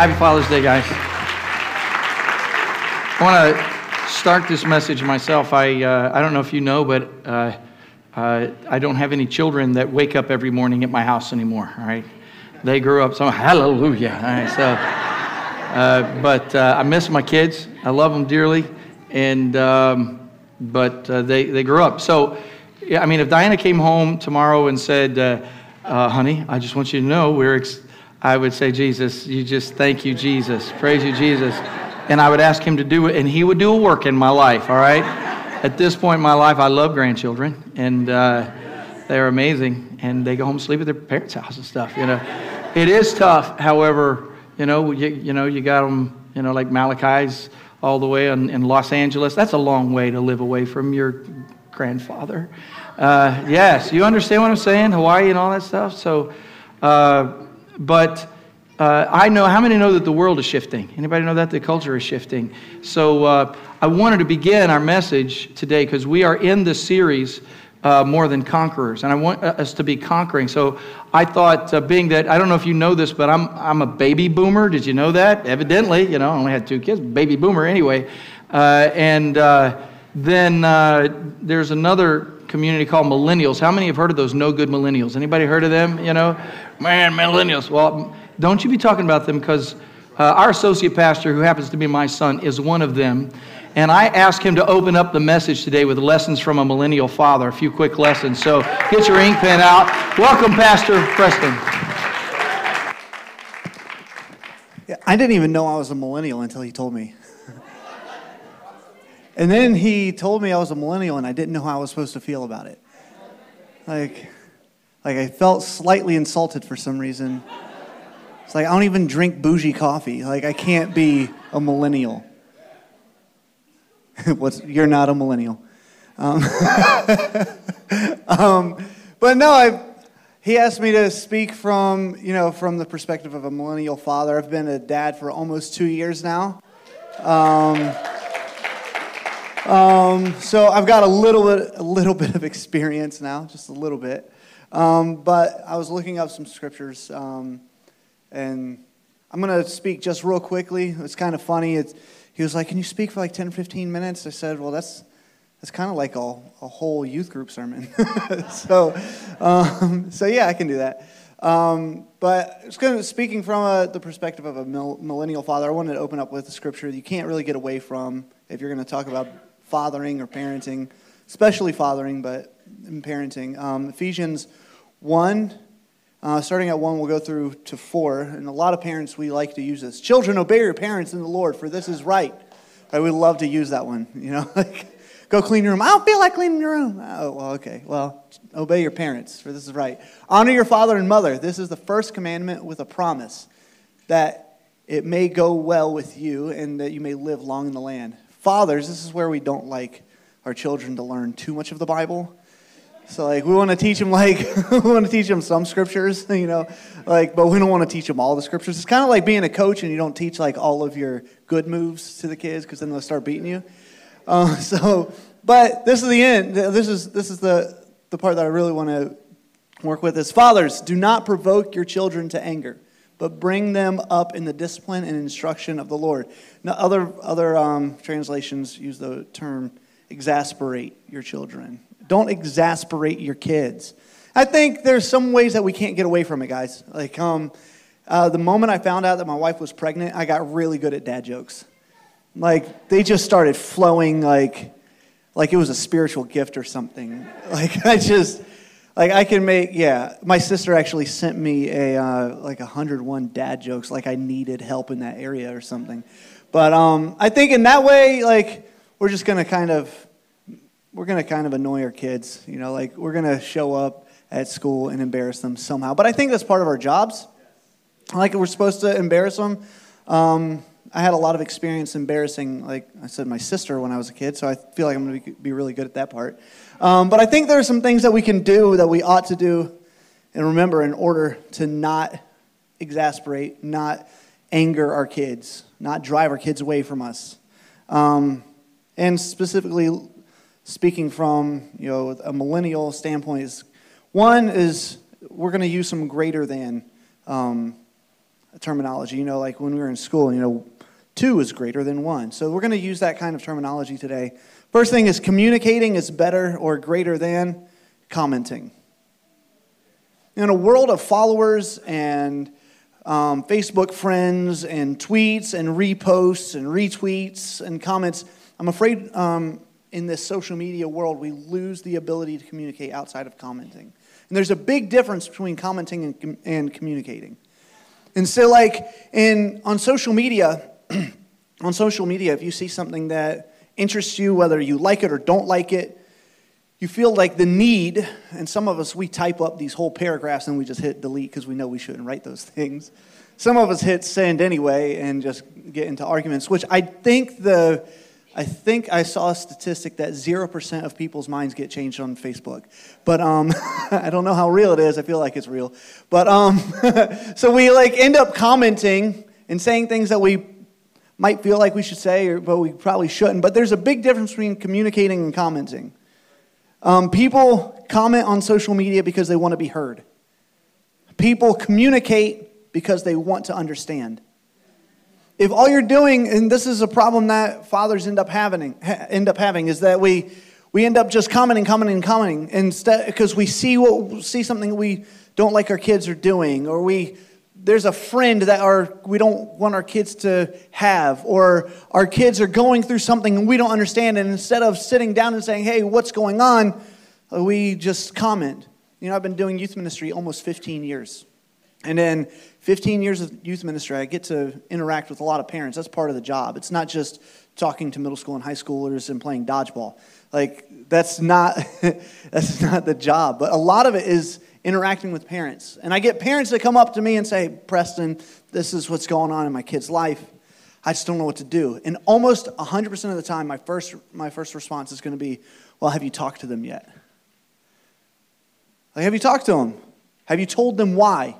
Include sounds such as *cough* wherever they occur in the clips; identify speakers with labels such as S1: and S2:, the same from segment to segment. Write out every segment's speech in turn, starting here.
S1: Happy Father's Day, guys. I want to start this message myself. I, uh, I don't know if you know, but uh, uh, I don't have any children that wake up every morning at my house anymore, all right? They grew up, so hallelujah. All right, so, uh, but uh, I miss my kids. I love them dearly, and, um, but uh, they, they grew up. So, I mean, if Diana came home tomorrow and said, honey, I just want you to know we're. Ex- I would say, Jesus, you just thank you, Jesus. Praise you, Jesus. And I would ask him to do it, and he would do a work in my life, all right? At this point in my life, I love grandchildren, and uh, they're amazing, and they go home and sleep at their parents' house and stuff, you know. It is tough, however, you know, you, you know, you got them, you know, like Malachi's all the way in, in Los Angeles. That's a long way to live away from your grandfather. Uh, yes, you understand what I'm saying? Hawaii and all that stuff. So, uh, but uh, I know, how many know that the world is shifting? Anybody know that the culture is shifting? So uh, I wanted to begin our message today because we are in the series uh, More Than Conquerors, and I want uh, us to be conquering. So I thought, uh, being that, I don't know if you know this, but I'm, I'm a baby boomer. Did you know that? Evidently, you know, I only had two kids, baby boomer anyway. Uh, and then there's another community called millennials. How many have heard of those no good millennials? Anybody heard of them? You know, man, millennials. Well, don't you be talking about them because uh, our associate pastor, who happens to be my son, is one of them. And I asked him to open up the message today with lessons from a millennial father, a few quick lessons. So get your ink pen out. Welcome, Pastor Preston.
S2: I didn't even know I was a millennial until he told me. And then he told me I was a millennial and I didn't know how I was supposed to feel about it. Like, like I felt slightly insulted for some reason. It's like I don't even drink bougie coffee. Like I can't be a millennial. *laughs* What's, you're not a millennial. Um, *laughs* um, but no, I, he asked me to speak from, you know, from the perspective of a millennial father. I've been a dad for almost two years now. Um, um, so I've got a little bit, a little bit of experience now, just a little bit. Um, but I was looking up some scriptures, um, and I'm going to speak just real quickly. It's kind of funny. It's, he was like, "Can you speak for like 10, 15 minutes?" I said, "Well, that's that's kind of like a, a whole youth group sermon." *laughs* so, um, so yeah, I can do that. Um, but it's kind of speaking from a, the perspective of a millennial father. I wanted to open up with a scripture you can't really get away from if you're going to talk about fathering or parenting, especially fathering, but in parenting. Um, Ephesians 1, uh, starting at 1, we'll go through to 4. And a lot of parents, we like to use this. Children, obey your parents in the Lord, for this is right. I would love to use that one. You know, *laughs* like, go clean your room. I don't feel like cleaning your room. Oh, well, okay. Well, obey your parents, for this is right. Honor your father and mother. This is the first commandment with a promise that it may go well with you and that you may live long in the land. Fathers, this is where we don't like our children to learn too much of the Bible. So like we want to teach them like *laughs* we want to teach them some scriptures, *laughs* you know, like but we don't want to teach them all the scriptures. It's kind of like being a coach and you don't teach like all of your good moves to the kids because then they'll start beating you. Uh, *laughs* so, but this is the end. This is this is the the part that I really want to work with is fathers do not provoke your children to anger but bring them up in the discipline and instruction of the Lord. Now, other, other um, translations use the term exasperate your children. Don't exasperate your kids. I think there's some ways that we can't get away from it, guys. Like, um, uh, the moment I found out that my wife was pregnant, I got really good at dad jokes. Like, they just started flowing like, like it was a spiritual gift or something. *laughs* Like, I just, like I can make, yeah. My sister actually sent me a uh, like 101 dad jokes, like I needed help in that area or something. But um, I think in that way, like we're just gonna kind of, we're gonna kind of annoy our kids, you know, like we're gonna show up at school and embarrass them somehow. But I think that's part of our jobs. Like we're supposed to embarrass them. Um, I had a lot of experience embarrassing, like I said, my sister when I was a kid, so I feel like I'm going to be really good at that part. Um, but I think there are some things that we can do that we ought to do and remember in order to not exasperate, not anger our kids, not drive our kids away from us. Um, and specifically speaking from you know a millennial standpoint is one is we're going to use some greater than um, terminology. You know, like when we were in school, you know, two is greater than one. So we're going to use that kind of terminology today. First thing is communicating is better or greater than commenting. In a world of followers and um, Facebook friends and tweets and reposts and retweets and comments, I'm afraid um, in this social media world we lose the ability to communicate outside of commenting. And there's a big difference between commenting and, and communicating. And so, like in on social media, *clears throat* on social media, if you see something that interests you, whether you like it or don't like it, you feel like the need, and some of us, we type up these whole paragraphs and we just hit delete because we know we shouldn't write those *laughs* things. Some of us hit send anyway and just get into arguments, which I think the I think I saw a statistic that 0% of people's minds get changed on Facebook. But um, *laughs* I don't know how real it is. I feel like it's real. But um, *laughs* so we like end up commenting and saying things that we might feel like we should say, but we probably shouldn't. But there's a big difference between communicating and commenting. Um, people comment on social media because they want to be heard. People communicate because they want to understand. If all you're doing, and this is a problem that fathers end up having, end up having, is that we we end up just commenting, commenting, commenting, instead because we see what see something we don't like our kids are doing, or we there's a friend that our we don't want our kids to have, or our kids are going through something and we don't understand, and instead of sitting down and saying, "Hey, what's going on?" Uh, we just comment. You know, I've been doing youth ministry almost 15 years. And in 15 years of youth ministry, I get to interact with a lot of parents. That's part of the job. It's not just talking to middle school and high schoolers and playing dodgeball. Like that's not *laughs* that's not the job. But a lot of it is interacting with parents. And I get parents that come up to me and say, "Preston, this is what's going on in my kid's life. I just don't know what to do." And almost 100% of the time, my first my first response is going to be, "Well, have you talked to them yet?" Like, have you talked to them? Have you told them why?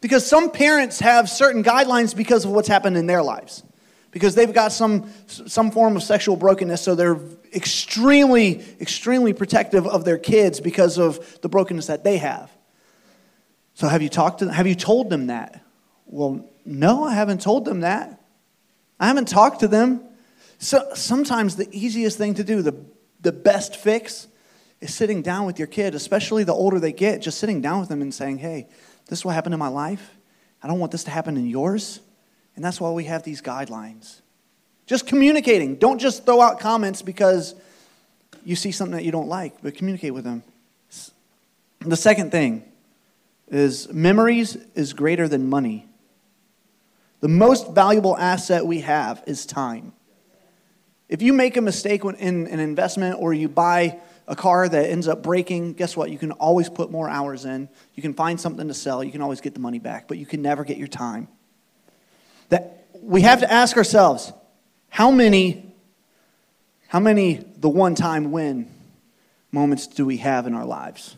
S2: Because some parents have certain guidelines because of what's happened in their lives. Because they've got some, some form of sexual brokenness, so they're extremely, extremely protective of their kids because of the brokenness that they have. So have you talked to them? Have you told them that? Well, no, I haven't told them that. I haven't talked to them. So sometimes the easiest thing to do, the, the best fix, is sitting down with your kid, especially the older they get, just sitting down with them and saying, hey, this is what happened in my life. I don't want this to happen in yours. And that's why we have these guidelines. Just communicating. Don't just throw out comments because you see something that you don't like, but communicate with them. The second thing is memories is greater than money. The most valuable asset we have is time. If you make a mistake in an investment or you buy a car that ends up breaking, guess what? You can always put more hours in. You can find something to sell. You can always get the money back, but you can never get your time. That we have to ask ourselves, how many how many the one time win moments do we have in our lives?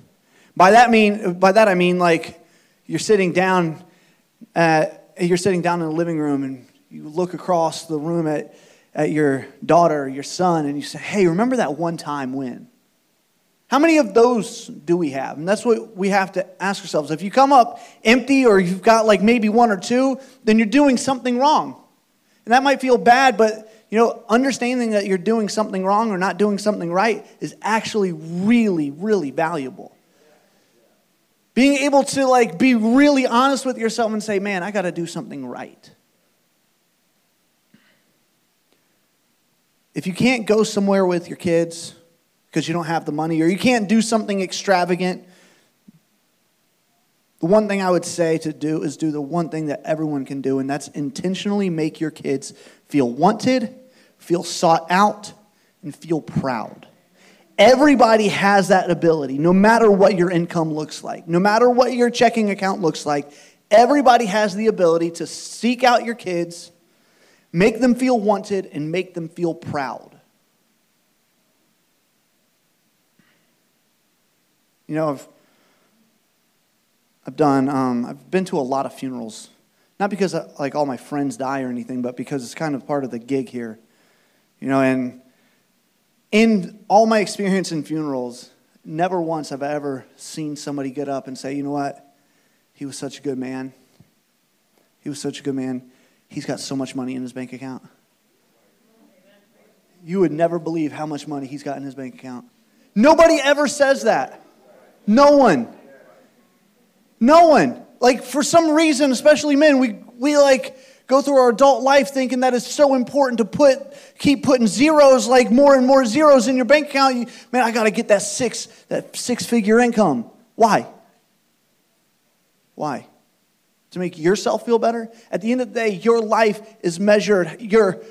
S2: By that mean by that I mean like you're sitting down at, you're sitting down in the living room and you look across the room at, at your daughter, your son, and you say, Hey, remember that one time when? How many of those do we have? And that's what we have to ask ourselves. If you come up empty or you've got like maybe one or two, then you're doing something wrong. And that might feel bad, but you know, understanding that you're doing something wrong or not doing something right is actually really, really valuable. Being able to like be really honest with yourself and say, man, I got to do something right. If you can't go somewhere with your kids, because you don't have the money or you can't do something extravagant. The one thing I would say to do is do the one thing that everyone can do, and that's intentionally make your kids feel wanted, feel sought out, and feel proud. Everybody has that ability, no matter what your income looks like, no matter what your checking account looks like. Everybody has the ability to seek out your kids, make them feel wanted, and make them feel proud. You know, I've, I've done, um, I've been to a lot of funerals. Not because uh, like all my friends die or anything, but because it's kind of part of the gig here. You know, and in all my experience in funerals, never once have I ever seen somebody get up and say, you know what, he was such a good man. He was such a good man. He's got so much money in his bank account. You would never believe how much money he's got in his bank account. Nobody ever says that. No one. No one. Like, for some reason, especially men, we, we like go through our adult life thinking that it's so important to put, keep putting zeros, like more and more zeros in your bank account. You, man, I got to get that six, that six figure income. Why? Why? To make yourself feel better? At the end of the day, your life is measured, your,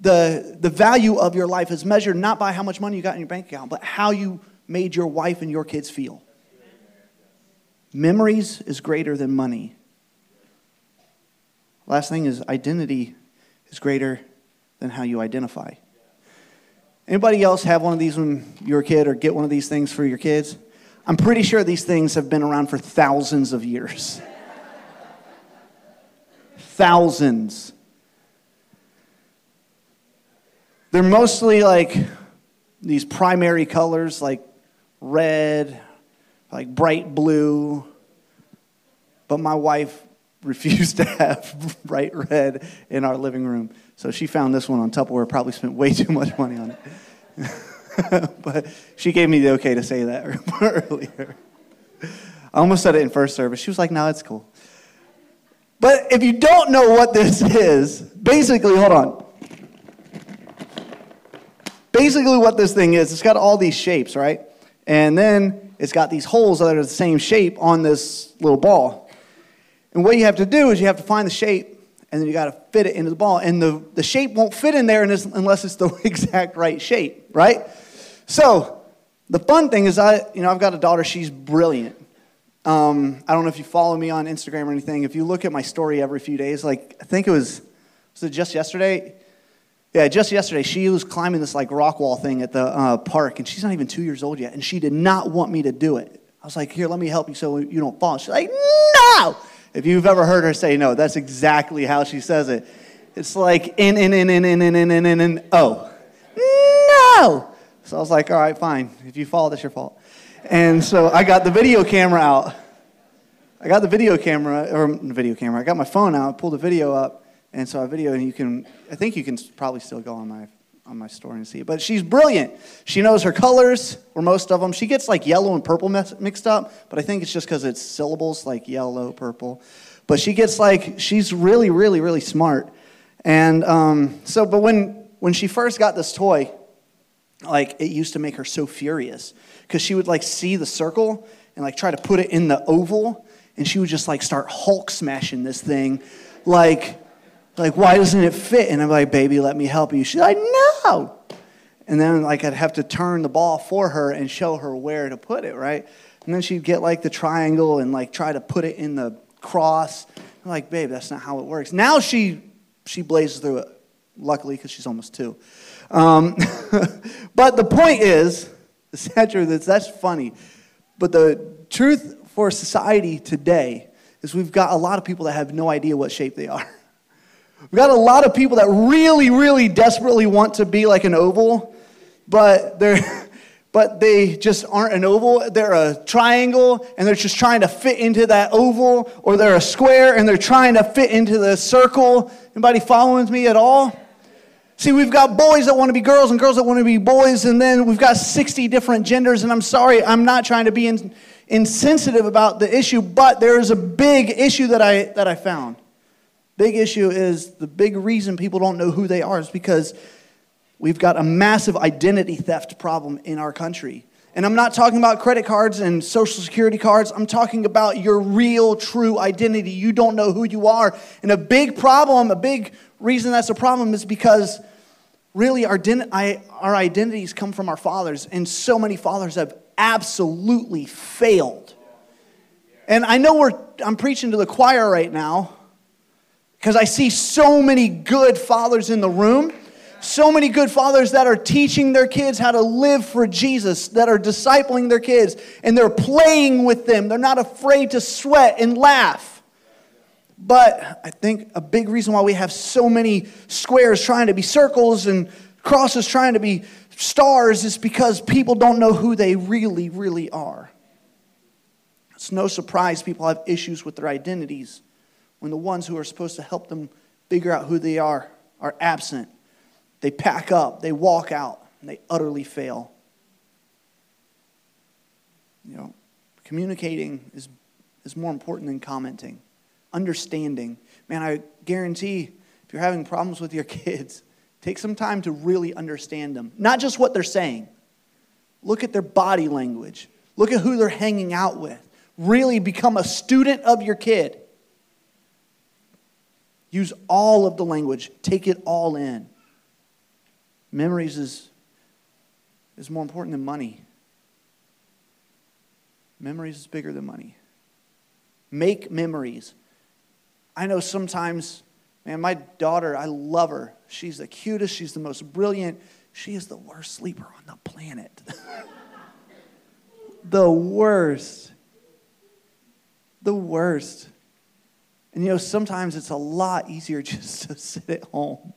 S2: the, the value of your life is measured not by how much money you got in your bank account, but how you made your wife and your kids feel. Memories is greater than money. Last thing is identity is greater than how you identify. Anybody else have one of these when you were a kid or get one of these things for your kids? I'm pretty sure these things have been around for thousands of years. *laughs* thousands. They're mostly like these primary colors like red, like bright blue. But my wife refused to have bright red in our living room. So she found this one on Tupperware, probably spent way too much money on it. *laughs* but she gave me the okay to say that *laughs* earlier. I almost said it in first service. She was like, no, it's cool. But if you don't know what this is, basically, hold on. Basically, what this thing is, it's got all these shapes, right? And then it's got these holes that are the same shape on this little ball. And what you have to do is you have to find the shape and then you got to fit it into the ball. And the, the shape won't fit in there unless it's the *laughs* exact right shape, right? So the fun thing is, I, you know, I've got a daughter, she's brilliant. Um, I don't know if you follow me on Instagram or anything. If you look at my story every few days, like I think it was, was it just yesterday? Yeah, just yesterday, she was climbing this like rock wall thing at the uh, park, and she's not even two years old yet, and she did not want me to do it. I was like, "Here, let me help you so you don't fall." She's like, "No!" If you've ever heard her say no, that's exactly how she says it. It's like in, in, in, in, in, in, in, in, in, oh. No! So I was like, all right, fine. If you fall, that's your fault. And so I got the video camera out. I got the video camera, or video camera, I got my phone out, pulled the video up, and so I video, and you can, I think you can probably still go on my on my story and see it. But she's brilliant. She knows her colors, or most of them. She gets like yellow and purple mixed up, but I think it's just because it's syllables like yellow, purple. But she gets like, she's really, really, really smart. And um, so, but when, when she first got this toy, like it used to make her so furious because she would like see the circle and like try to put it in the oval and she would just like start hulk smashing this thing like like, why doesn't it fit? And I'm like, baby, let me help you. She's like, no. And then, like, I'd have to turn the ball for her and show her where to put it, right? And then she'd get, like, the triangle and, like, try to put it in the cross. I'm like, babe, that's not how it works. Now she, she blazes through it, luckily, because she's almost two. Um, *laughs* but the point is, the sad truth is, that's funny. But the truth for society today is we've got a lot of people that have no idea what shape they are. We've got a lot of people that really, really desperately want to be like an oval, but they're *laughs* but they just aren't an oval. They're a triangle and they're just trying to fit into that oval, or they're a square and they're trying to fit into the circle. Anybody following me at all? See, we've got boys that want to be girls and girls that want to be boys, and then we've got 60 different genders. And I'm sorry, I'm not trying to be in, insensitive about the issue, but there is a big issue that I, that I found. Big issue is the big reason people don't know who they are is because we've got a massive identity theft problem in our country. And I'm not talking about credit cards and social security cards. I'm talking about your real, true identity. You don't know who you are. And a big problem, a big reason that's a problem is because really our, our identities come from our fathers. And so many fathers have absolutely failed. And I know we're, I'm preaching to the choir right now, because I see so many good fathers in the room, so many good fathers that are teaching their kids how to live for Jesus, that are discipling their kids, and they're playing with them. They're not afraid to sweat and laugh. But I think a big reason why we have so many squares trying to be circles and crosses trying to be stars is because people don't know who they really, really are. It's no surprise people have issues with their identities when the ones who are supposed to help them figure out who they are are absent. They pack up, they walk out, and they utterly fail. You know, communicating is, is more important than commenting. Understanding. Man, I guarantee if you're having problems with your *laughs* kids, take some time to really understand them. Not just what they're saying, look at their body language, look at who they're hanging out with. Really become a student of your kid. Use all of the language, take it all in. Memories is, is more important than money. Memories is bigger than money. Make memories. I know sometimes, man, my daughter, I love her. She's the cutest, she's the most brilliant. She is the worst sleeper on the planet. *laughs* the worst. The worst. And you know, sometimes it's a lot easier *laughs* just to sit at home.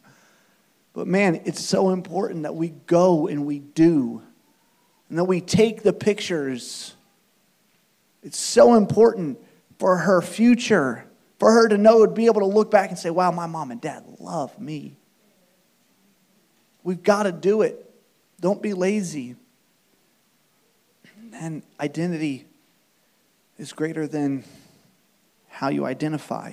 S2: But man, it's so important that we go and we do, and that we take the pictures. It's so important for her future, for her to know, to be able to look back and say, wow, my mom and dad love me. We've got to do it. Don't be lazy. And identity is greater than how you identify.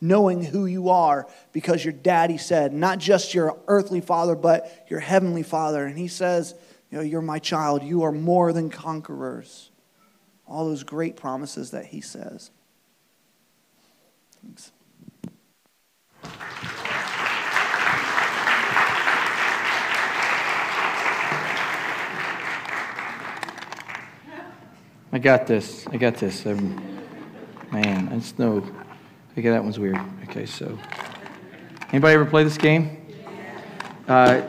S2: Knowing who you are because your daddy said, not just your earthly father, but your heavenly father. And he says, you know, you're my child. You are more than conquerors. All those great promises that he says. Thanks.
S1: I got this. I got this. Man, that's no. Okay, that one's weird. Okay, so. Anybody ever play this game? Uh,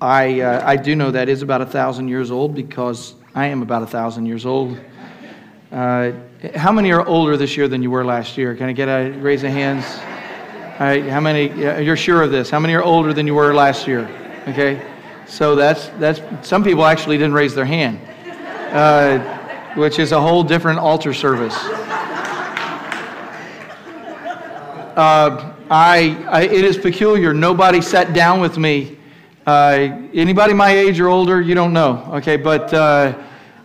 S1: I, uh, I do know that is about a thousand years old because I am about a thousand years old. Uh, how many are older this year than you were last year? Can I get a raise of hands? All right, how many? You're sure of this? How many are older than you were last year? Okay, so that's that's. Some people actually didn't raise their hand. Uh, which is a whole different altar service. Uh, I, I, it is peculiar. Nobody sat down with me. Uh, anybody my age or older, you don't know. Okay, but uh,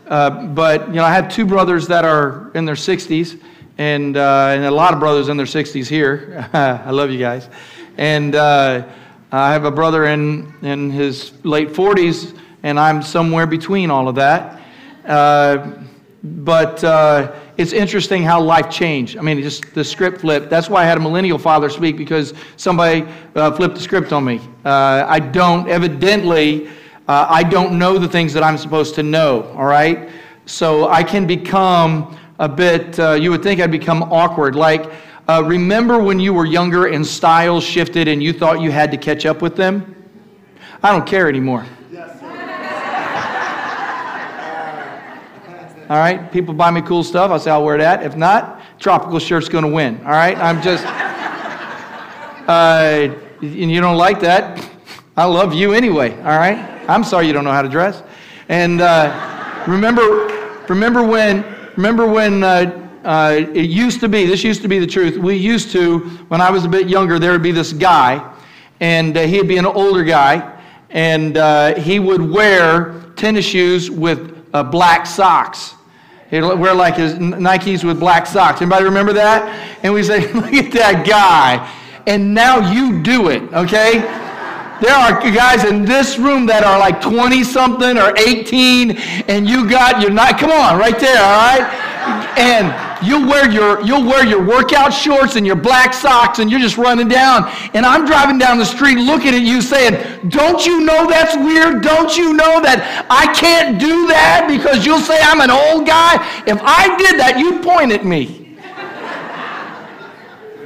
S1: uh but you know, I have two brothers that are in their 60s, and uh, and a lot of brothers in their 60s here. *laughs* I love you guys, and uh, I have a brother in in his late 40s, and I'm somewhere between all of that. But it's interesting how life changed. I mean, just the script flipped. That's why I had a millennial father speak because somebody uh, flipped the script on me. Uh, I don't, evidently, uh, I don't know the things that I'm supposed to know, all right? So I can become a bit, uh, you would think I'd become awkward. Like, uh, remember when you were younger and styles shifted and you thought you had to catch up with them? I don't care anymore. All right, people buy me cool stuff. I say I'll wear that. If not, tropical shirt's going to win. All right, I'm just. *laughs* Uh, and you don't like that. I love you anyway. All right, I'm sorry you don't know how to dress. And uh, remember, remember when, remember when. Uh, uh, it used to be, this used to be the truth. We used to, when I was a bit younger, there would be this guy, and uh, he'd be an older guy, and uh, he would wear tennis shoes with uh, black socks. Wear like his Nikes with black socks. Anybody remember that? And we say, *laughs* look at that guy. And now you do it, okay? There are guys in this room that are like 20 something or 18, and you got your night. Come on, right there, all right? And You'll wear your you'll wear your workout shorts and your black socks and you're just running down. And I'm driving down the street looking at you saying, "Don't you know that's weird? Don't you know that I can't do that because you'll say I'm an old guy? If I did that, you'd point at me."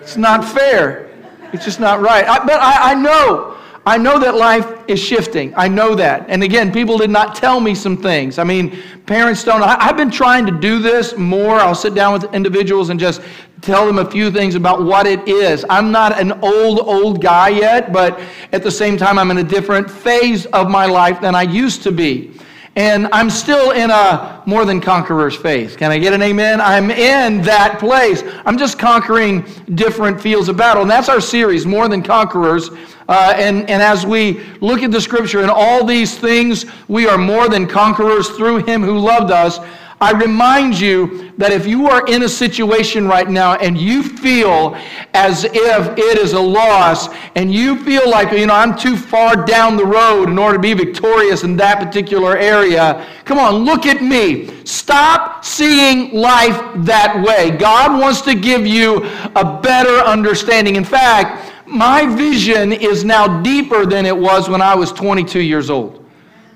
S1: It's not fair. It's just not right. I, but I, I know I know that life is shifting. I know that. And again, people did not tell me some things. I mean, parents don't. I, have been trying to do this more. I'll sit down with individuals and just tell them a few things about what it is. I'm not an old, old guy yet, but at the same time, I'm in a different phase of my life than I used to be. And I'm still in a more than conqueror's phase. Can I get an amen? I'm in that place. I'm just conquering different fields of battle. And that's our series, More Than Conquerors. Uh, and, and as we look at the scripture and all these things, we are more than conquerors through him who loved us. I remind you that if you are in a situation right now and you feel as if it is a loss and you feel like, you know, I'm too far down the road in order to be victorious in that particular area, come on, look at me. Stop seeing life that way. God wants to give you a better understanding. In fact, my vision is now deeper than it was when I was 22 years old.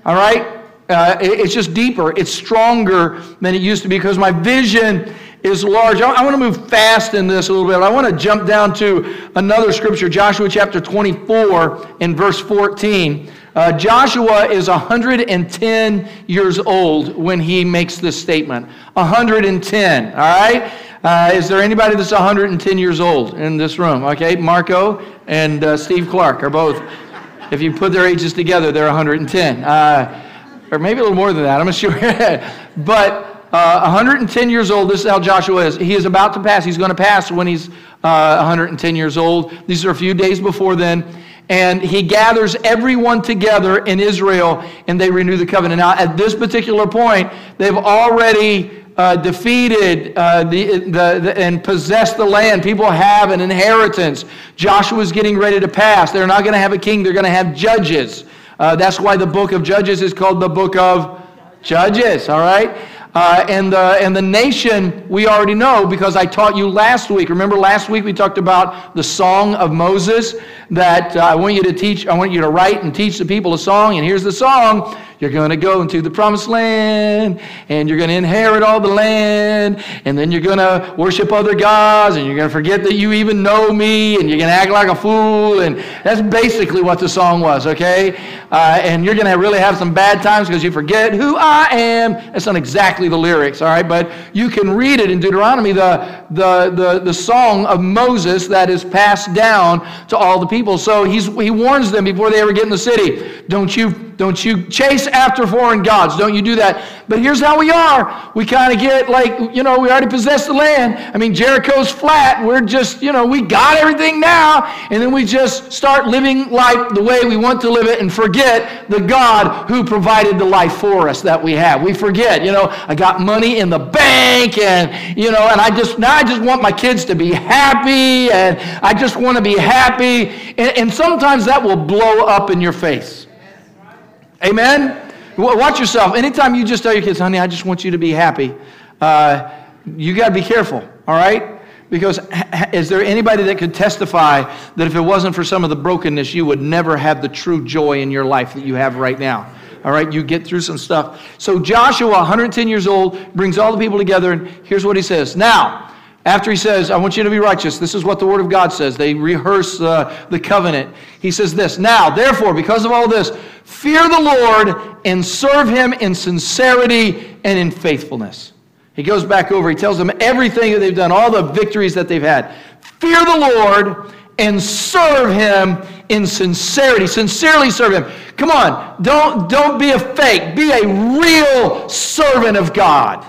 S1: All right? Uh, it's just deeper. It's stronger than it used to be because my vision is large. I, I want to move fast in this a little bit. I want to jump down to another scripture, Joshua chapter 24 and verse 14. Uh, Joshua is 110 years old when he makes this statement. 110, all right? Uh, is there anybody that's 110 years old in this room? Okay, Marco and uh, Steve Clark are both. If you put their ages together, they're 110. Uh, or maybe a little more than that, I'm not *laughs* sure. but uh, 110 years old, this is how Joshua is. He is about to pass. He's going to pass when he's uh, 110 years old. These are a few days before then. And he gathers everyone together in Israel and they renew the covenant. Now, at this particular point, they've already uh, defeated uh, the, the, the, and possessed the land. People have an inheritance. Joshua's getting ready to pass. They're not going to have a king, they're going to have judges. Uh, that's why the book of Judges is called the book of Judges, all right? Uh, and, the, and the nation, we already know because I taught you last week. Remember last week we talked about the song of Moses that uh, I want you to teach, I want you to write and teach the people a song. And here's the song you're going to go into the promised land and you're going to inherit all the land and then you're going to worship other gods and you're going to forget that you even know me and you're going to act like a fool. And that's basically what the song was, okay? Uh, and you're going to really have some bad times because you forget who I am. That's not exactly the lyrics, all right? But you can read it in Deuteronomy, the, the, the, the song of Moses that is passed down to all the people. So he's, he warns them before they ever get in the city don't you don't you chase after foreign gods. Don't you do that. But here's how we are. We kind of get like, you know, we already possess the land. I mean, Jericho's flat. We're just, you know, we got everything now. And then we just start living life the way we want to live it and forget the God who provided the life for us that we have. We forget, you know, I got money in the bank and, you know, and I just, now I just want my kids to be happy and I just want to be happy. And, and sometimes that will blow up in your face. Amen? Watch yourself. Anytime you just tell your kids, honey, I just want you to be happy, uh, you got to be careful, all right? Because is there anybody that could testify that if it wasn't for some of the brokenness, you would never have the true joy in your life that you have right now? All right, you get through some stuff. So Joshua, 110 years old, brings all the people together, and here's what he says. Now, after he says, I want you to be righteous, this is what the Word of God says. They rehearse uh, the covenant. He says this Now, therefore, because of all this, fear the Lord and serve him in sincerity and in faithfulness. He goes back over, he tells them everything that they've done, all the victories that they've had. Fear the Lord and serve him in sincerity. Sincerely serve him. Come on, don't, don't be a fake, be a real servant of God.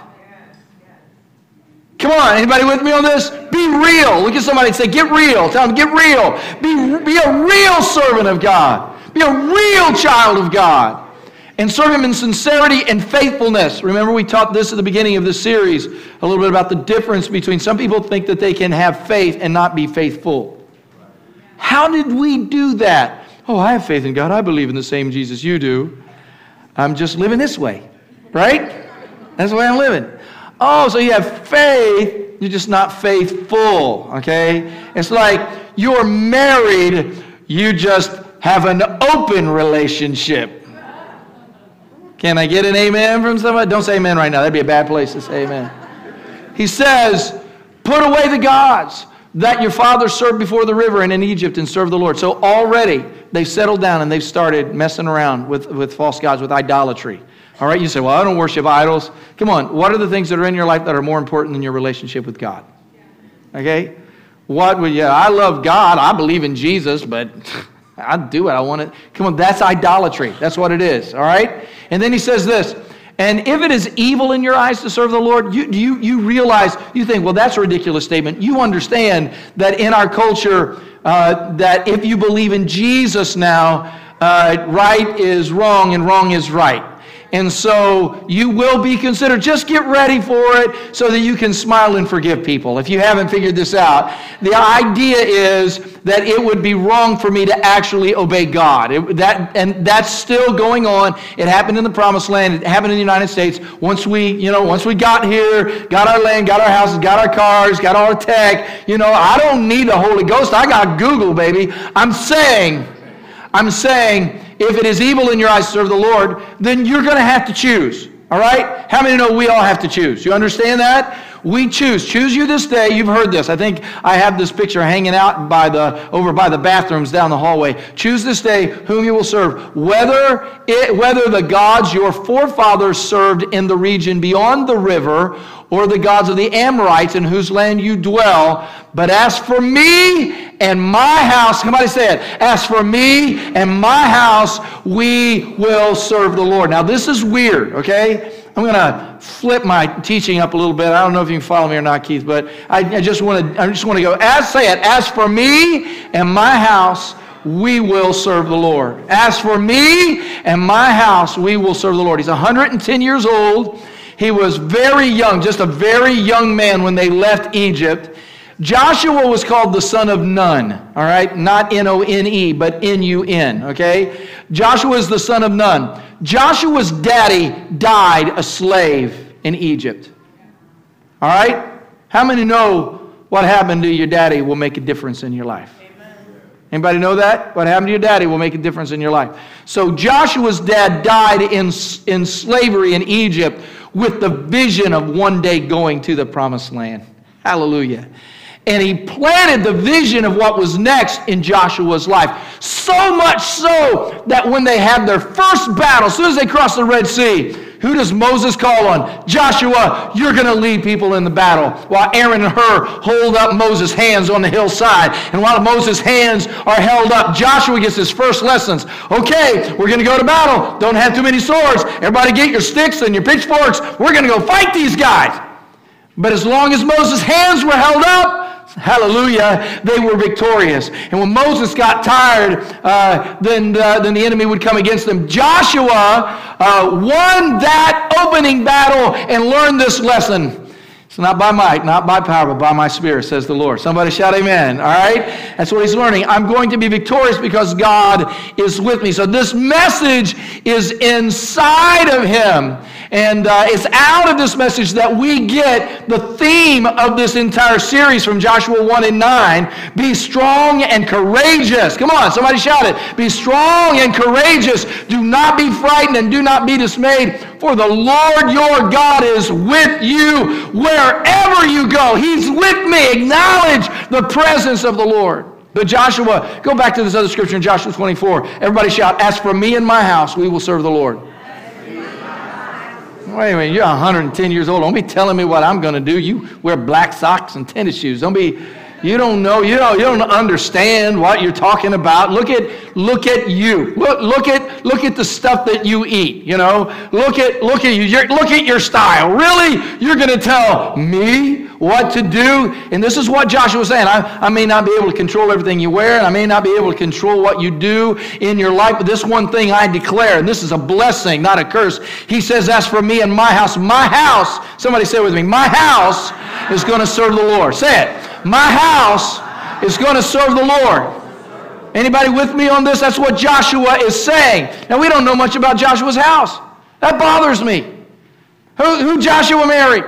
S1: Come on, anybody with me on this? Be real. Look at somebody and say, get real. Tell them, get real. Be, be a real servant of God. Be a real child of God. And serve Him in sincerity and faithfulness. Remember, we taught this at the beginning of this series a little bit about the difference between some people think that they can have faith and not be faithful. How did we do that? Oh, I have faith in God. I believe in the same Jesus you do. I'm just living this way, right? That's the way I'm living. Oh, so you have faith, you're just not faithful, okay? It's like you're married, you just have an open relationship. Can I get an amen from somebody? Don't say amen right now. That'd be a bad place to say amen. He says, Put away the gods that your fathers served before the river and in Egypt and serve the Lord. So already they've settled down and they've started messing around with, with false gods, with idolatry. All right, you say, well, I don't worship idols. Come on, what are the things that are in your life that are more important than your relationship with God? Okay? What would, yeah, I love God. I believe in Jesus, but *laughs* I'll do it. I want it. Come on, that's idolatry. That's what it is, all right? And then he says this, and if it is evil in your eyes to serve the Lord, you, you, you realize, you think, well, that's a ridiculous statement. You understand that in our culture, uh, that if you believe in Jesus now, uh, right is wrong and wrong is right. And so you will be considered. Just get ready for it so that you can smile and forgive people. If you haven't figured this out, the idea is that it would be wrong for me to actually obey God. It, that, and that's still going on. It happened in the promised land. It happened in the United States. Once we, you know, once we got here, got our land, got our houses, got our cars, got our tech, you know, I don't need the Holy Ghost. I got Google, baby. I'm saying, I'm saying, if it is evil in your eyes to serve the Lord, then you're going to have to choose. All right? How many know we all have to choose? You understand that? We choose. Choose you this day. You've heard this. I think I have this picture hanging out by the over by the bathrooms down the hallway. Choose this day whom you will serve, whether it, whether the gods your forefathers served in the region beyond the river or the gods of the Amorites in whose land you dwell. But as for me and my house, somebody said, as for me and my house, we will serve the Lord. Now, this is weird, okay? I'm going to flip my teaching up a little bit. I don't know if you can follow me or not, Keith, but I, I just want to I just want to go, as say it, as for me and my house, we will serve the Lord. As for me and my house, we will serve the Lord. He's 110 years old. He was very young, just a very young man when they left Egypt. Joshua was called the son of Nun, all right? Not N O N E, but N U N, okay? Joshua is the son of Nun. Joshua's daddy died a slave in Egypt, all right? How many know what happened to your daddy will make a difference in your life? Anybody know that? What happened to your daddy will make a difference in your life. So Joshua's dad died in, in slavery in Egypt with the vision of one day going to the promised land. Hallelujah. And he planted the vision of what was next in Joshua's life. So much so that when they had their first battle, as soon as they crossed the Red Sea, who does Moses call on? Joshua, you're going to lead people in the battle. While Aaron and Hur hold up Moses' hands on the hillside. And while Moses' hands are held up, Joshua gets his first lessons. Okay, we're going to go to battle. Don't have too many swords. Everybody get your sticks and your pitchforks. We're going to go fight these guys. But as long as Moses' hands were held up, hallelujah, they were victorious. And when Moses got tired, uh, then, then the enemy would come against them. Joshua uh, won that opening battle and learned this lesson. It's not by might, not by power, but by my spirit, says the Lord. Somebody shout amen. All right? That's what he's learning. I'm going to be victorious because God is with me. So this message is inside of him. And uh, it's out of this message that we get the theme of this entire series from Joshua 1 and 9. Be strong and courageous. Come on, somebody shout it. Be strong and courageous. Do not be frightened and do not be dismayed, for the Lord your God is with you wherever you go. He's with me. Acknowledge the presence of the Lord. But Joshua, go back to this other scripture in Joshua 24. Everybody shout, As for me and my house, we will serve the Lord. Wait a minute, you're 110 years old. Don't be telling me what I'm going to do. You wear black socks and tennis shoes. Don't be, you don't know, you don't, you don't understand what you're talking about. Look at, look at you. Look, look at, look at the stuff that you eat, you know. Look at, look at you. look at your style. Really? You're going to tell me what to do? And this is what Joshua was saying. I, I may not be able to control everything you wear, and I may not be able to control what you do in your life, but this one thing I declare, and this is a blessing, not a curse. He says, as for me and my house, my house, somebody say with me, my house is going to serve the Lord. Say it. My house is going to serve the Lord. Anybody with me on this? That's what Joshua is saying. Now, we don't know much about Joshua's house. That bothers me. Who, who Joshua married?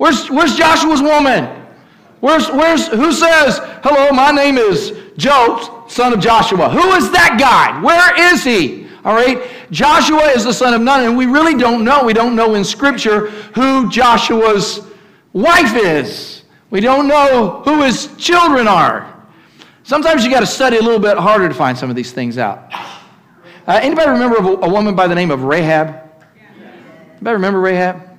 S1: Where's, where's Joshua's woman? Where's, where's, who says, hello, my name is Joe, son of Joshua? Who is that guy? Where is he? All right? Joshua is the son of Nun, and we really don't know. We don't know in Scripture who Joshua's wife is. We don't know who his children are. Sometimes you got to study a little bit harder to find some of these things out. Uh, anybody remember a, a, woman by the name of Rahab? Anybody remember Rahab?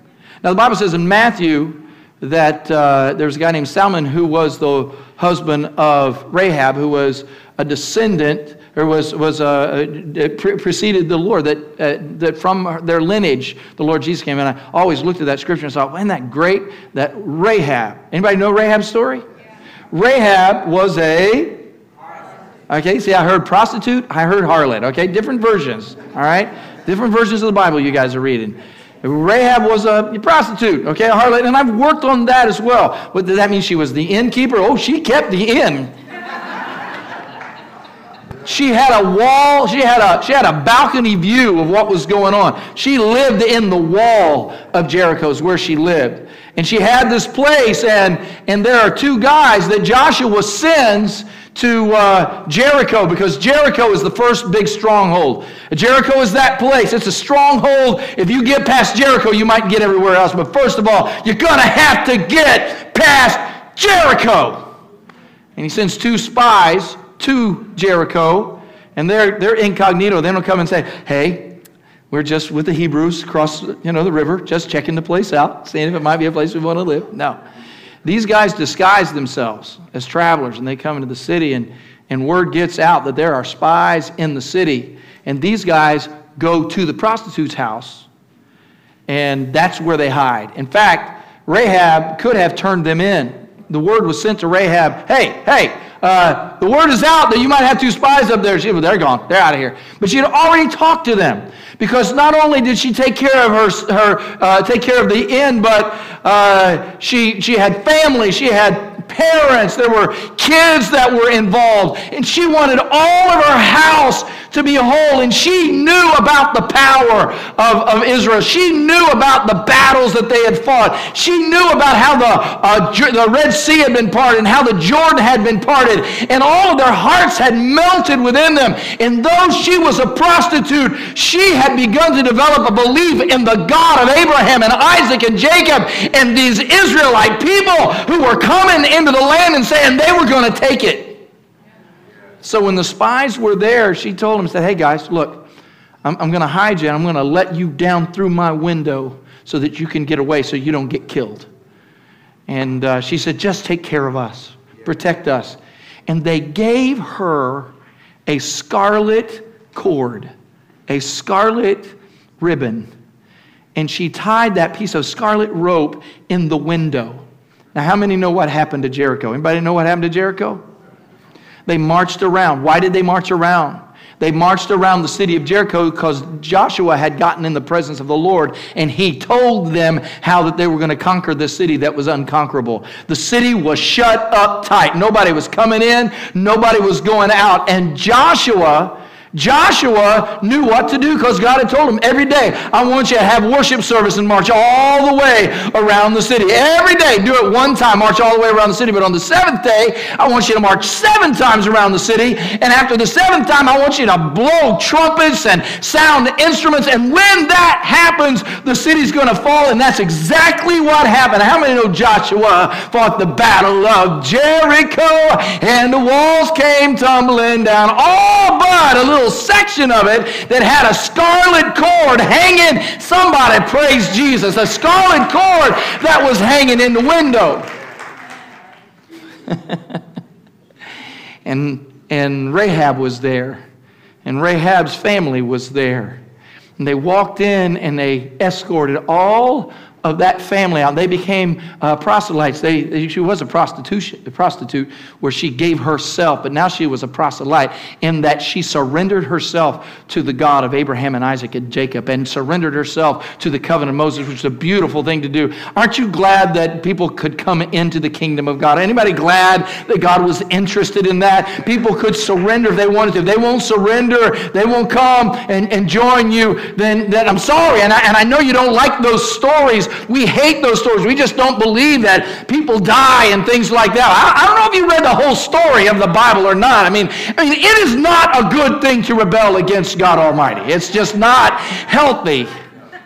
S1: Now the Bible says in Matthew that uh, there's a guy named Salmon who was the husband of Rahab, who was a descendant or was, was uh, uh preceded the Lord, that, uh, that from their lineage, the Lord Jesus came. And I always looked at that scripture and thought, isn't that great? That Rahab. Anybody know Rahab's story? Rahab was a Okay, see, I heard prostitute, I heard harlot. Okay, different versions. All right, different versions of the Bible you guys are reading. Rahab was a prostitute, okay, a harlot, and I've worked on that as well. What does that mean? She was the innkeeper? Oh, she kept the inn. she had a wall, she had a, she had a balcony view of what was going on. She lived in the wall of Jericho's where she lived. And she had this place, and, and there are two guys that Joshua sends to uh, Jericho because Jericho is the first big stronghold. Jericho is that place. It's a stronghold. If you get past Jericho, you might get everywhere else. But first of all, you're going to have to get past Jericho. And he sends two spies to Jericho, and they're, they're incognito. They don't come and say, hey, we're just with the Hebrews across you know, the river, just checking the place out, seeing if it might be a place we want to live. No. These guys disguise themselves as travelers and they come into the city, and, and word gets out that there are spies in the city. And these guys go to the prostitute's house, and that's where they hide. In fact, Rahab could have turned them in. The word was sent to Rahab hey, hey, uh, the word is out that you might have two spies up there. She, well, they're gone. They're out of here. But she had already talked to them because not only did she take care of her, her uh, take care of the inn, but uh, she, she had family. She had parents, there were kids that were involved, and she wanted all of her house to be whole. And she knew about the power of, of Israel. She knew about the battles that they had fought. She knew about how the, uh, the Red Sea had been parted and how the Jordan had been parted. And all of their hearts had melted within them. And though she was a prostitute, she had begun to develop a belief in the God of Abraham and Isaac and Jacob and these Israelite people who were coming into the land and saying they were going to take it. So when the spies were there, she told them, said, hey guys, look, I'm, I'm going to hide you and I'm going to let you down through my window so that you can get away so you don't get killed. And uh, she said, just take care of us, protect us. And they gave her a scarlet cord, a scarlet ribbon. And she tied that piece of scarlet rope in the window. Now, how many know what happened to Jericho? Anybody know what happened to Jericho? They marched around. Why did they march around? They marched around the city of Jericho because Joshua had gotten in the presence of the Lord and he told them how that they were going to conquer the city that was unconquerable. The city was shut up tight. Nobody was coming in, nobody was going out. And Joshua Joshua knew what to do because God had told him every day, I want you to have worship service and march all the way around the city. Every day, do it one time, march all the way around the city. But on the seventh day, I want you to march seven times around the city. And after the seventh time, I want you to blow trumpets and sound instruments. And when that happens, the city's going to fall. And that's exactly what happened. How many know Joshua fought the battle of Jericho and the walls came tumbling down? All but a little little section of it that had a scarlet cord hanging. Somebody praise Jesus. A scarlet cord that was hanging in the window. *laughs* and, and Rahab was there. And Rahab's family was there. And they walked in and they escorted all of that family out. They became uh, proselytes. They, they, she was a a prostitute where she gave herself, but now she was a proselyte in that she surrendered herself to the God of Abraham and Isaac and Jacob and surrendered herself to the covenant of Moses, which is a beautiful thing to do. Aren't you glad that people could come into the kingdom of God? Anybody glad that God was interested in that? People could surrender if they wanted to. If they won't surrender, they won't come and, and join you, then, then I'm sorry. And I, and I know you don't like those stories we hate those stories. We just don't believe that people die and things like that. I, I don't know if you read the whole story of the Bible or not. I mean, I mean, it is not a good thing to rebel against God Almighty. It's just not healthy.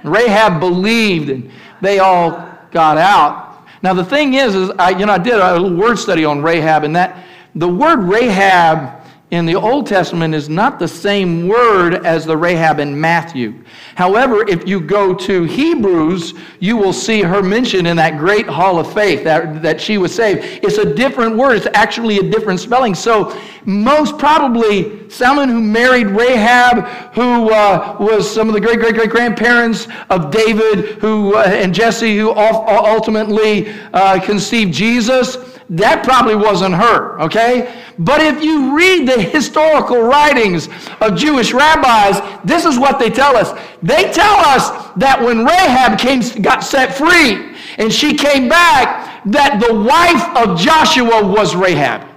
S1: Rahab believed, and they all got out. Now the thing is, is I, you know, I did a little word study on Rahab, and that the word Rahab in the Old Testament is not the same word as the Rahab in Matthew. However, if you go to Hebrews, you will see her mentioned in that great hall of faith that, that she was saved. It's a different word, it's actually a different spelling. So, most probably, someone who married Rahab, who uh, was some of the great great great grandparents of David who, uh, and Jesse, who ultimately uh, conceived Jesus that probably wasn't her, okay? But if you read the historical writings of Jewish rabbis, this is what they tell us. They tell us that when Rahab came, got set free and she came back, that the wife of Joshua was Rahab.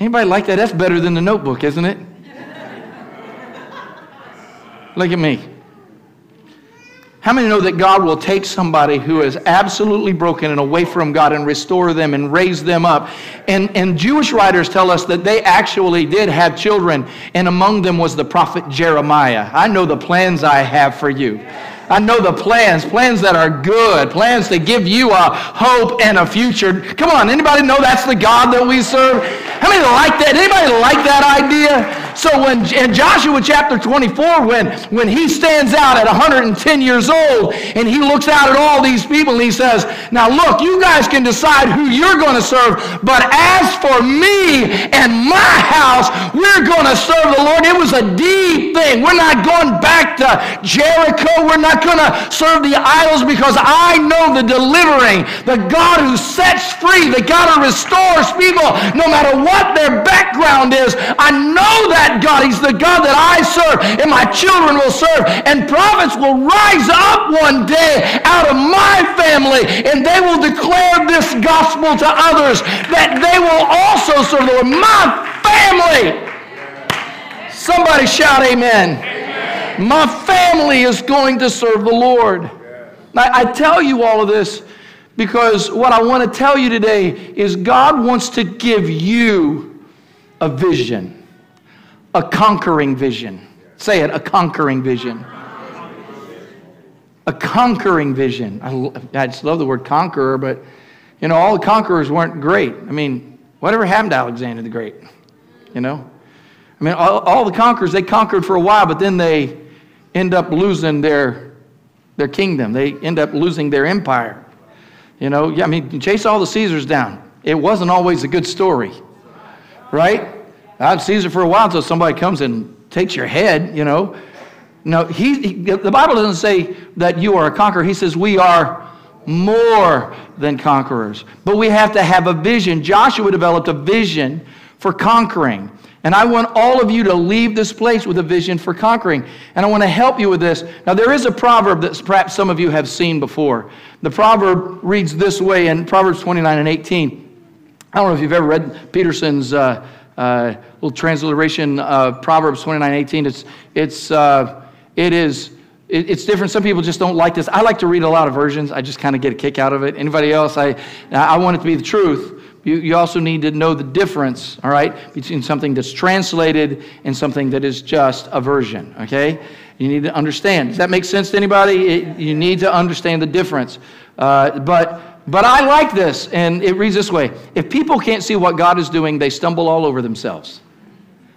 S1: Anybody like that? That's better than the notebook, isn't it? Look at me. How many know that God will take somebody who is absolutely broken and away from God and restore them and raise them up? And, and Jewish writers tell us that they actually did have children, and among them was the prophet Jeremiah. I know the plans I have for you. I know the plans, plans that are good, plans to give you a hope and a future. Come on, anybody know that's the God that we serve? How many like that? Anybody like that idea? So when in Joshua chapter 24, when, when he stands out at 110 years old and he looks out at all these people and he says, Now look, you guys can decide who you're going to serve, but as for me and my house, we're going to serve the Lord. It was a deep thing. We're not going back to Jericho. We're not going to serve the idols because I know the delivering, the God who sets free, the God who restores people no matter what their background is. I know that God. He's the God that I serve and my children will serve. And prophets will rise up one day out of my family and they will declare this gospel to others that they will also serve the Lord. My family. Somebody shout amen. amen. My family is going to serve the Lord. I tell you all of this because what I want to tell you today is God wants to give you a vision, a conquering vision. Say it, a conquering vision. A conquering vision. I, I just love the word conqueror, but you know, all the conquerors weren't great. I mean, whatever happened to Alexander the Great? You know? I mean, all, all the conquerors, they conquered for a while, but then they end up losing their, their kingdom. They end up losing their empire. You know, yeah, I mean, chase all the Caesars down. It wasn't always a good story, right? I had it for a while until somebody comes and takes your head, you know. No, he, he, the Bible doesn't say that you are a conqueror. He says we are more than conquerors. But we have to have a vision. Joshua developed a vision for conquering. And I want all of you to leave this place with a vision for conquering. And I want to help you with this. Now, there is a proverb that perhaps some of you have seen before. The proverb reads this way in Proverbs 29 and 18. I don't know if you've ever read Peterson's uh, uh, little transliteration of Proverbs 29 18. It's, it's, uh, it is, it, it's different. Some people just don't like this. I like to read a lot of versions. I just kind of get a kick out of it. Anybody else? I, I want it to be the truth you, you also need to know the difference, all right, between something that's translated and something that is just a version, okay? You need to understand. Does that make sense to anybody? It, you need to understand the difference. Uh, but, but I like this, and it reads this way If people can't see what God is doing, they stumble all over themselves.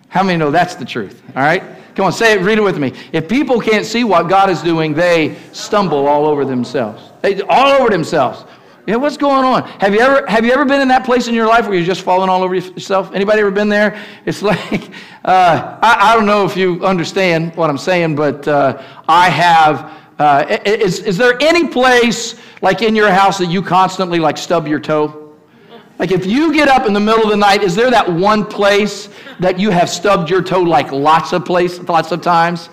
S1: How many know that's the truth? All right? Come on, say it, read it with me. If people can't see what God is doing, they stumble all over themselves. They, all over themselves. Yeah, what's going on? Have you ever have you ever been in that place in your life where you're just falling all over yourself? Anybody ever been there? *laughs* It's like uh, I, I, don't know if you understand what I'm saying, but uh, I have. Uh, is, is there any place like in your house that you constantly like stub your toe? Like if you get up in the middle of the night, is there that one place that you have stubbed your toe like lots of place, lots of times?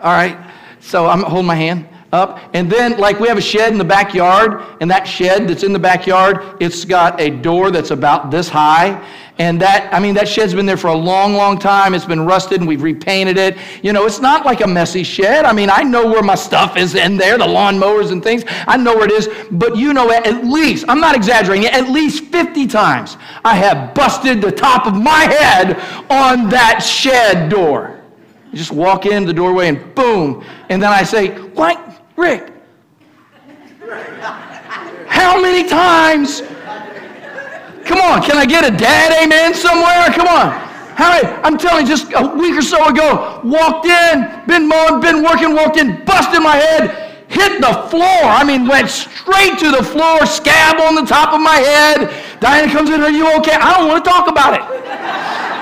S1: All right. So I'm holding my hand up. And then, like, we have a shed in the backyard, and that shed that's in the backyard, it's got a door that's about this high. And that, I mean, that shed's been there for a long, long time. It's been rusted and we've repainted it. You know, it's not like a messy shed. I mean, I know where my stuff is in there, the lawnmowers and things. I know where it is. But you know, at least, I'm not exaggerating, at least 50 times I have busted the top of my head on that shed door. You just walk in the doorway and boom. And then I say, What? Rick, how many times Come on, can I get a dad amen somewhere? Come on. How many, I'm telling you, just a week or so ago, walked in, been mowing, been working, walked in, busted my head, hit the floor. I mean, went straight to the floor, scab on the top of my head. Diana comes in, Are you okay? I don't want to talk about it.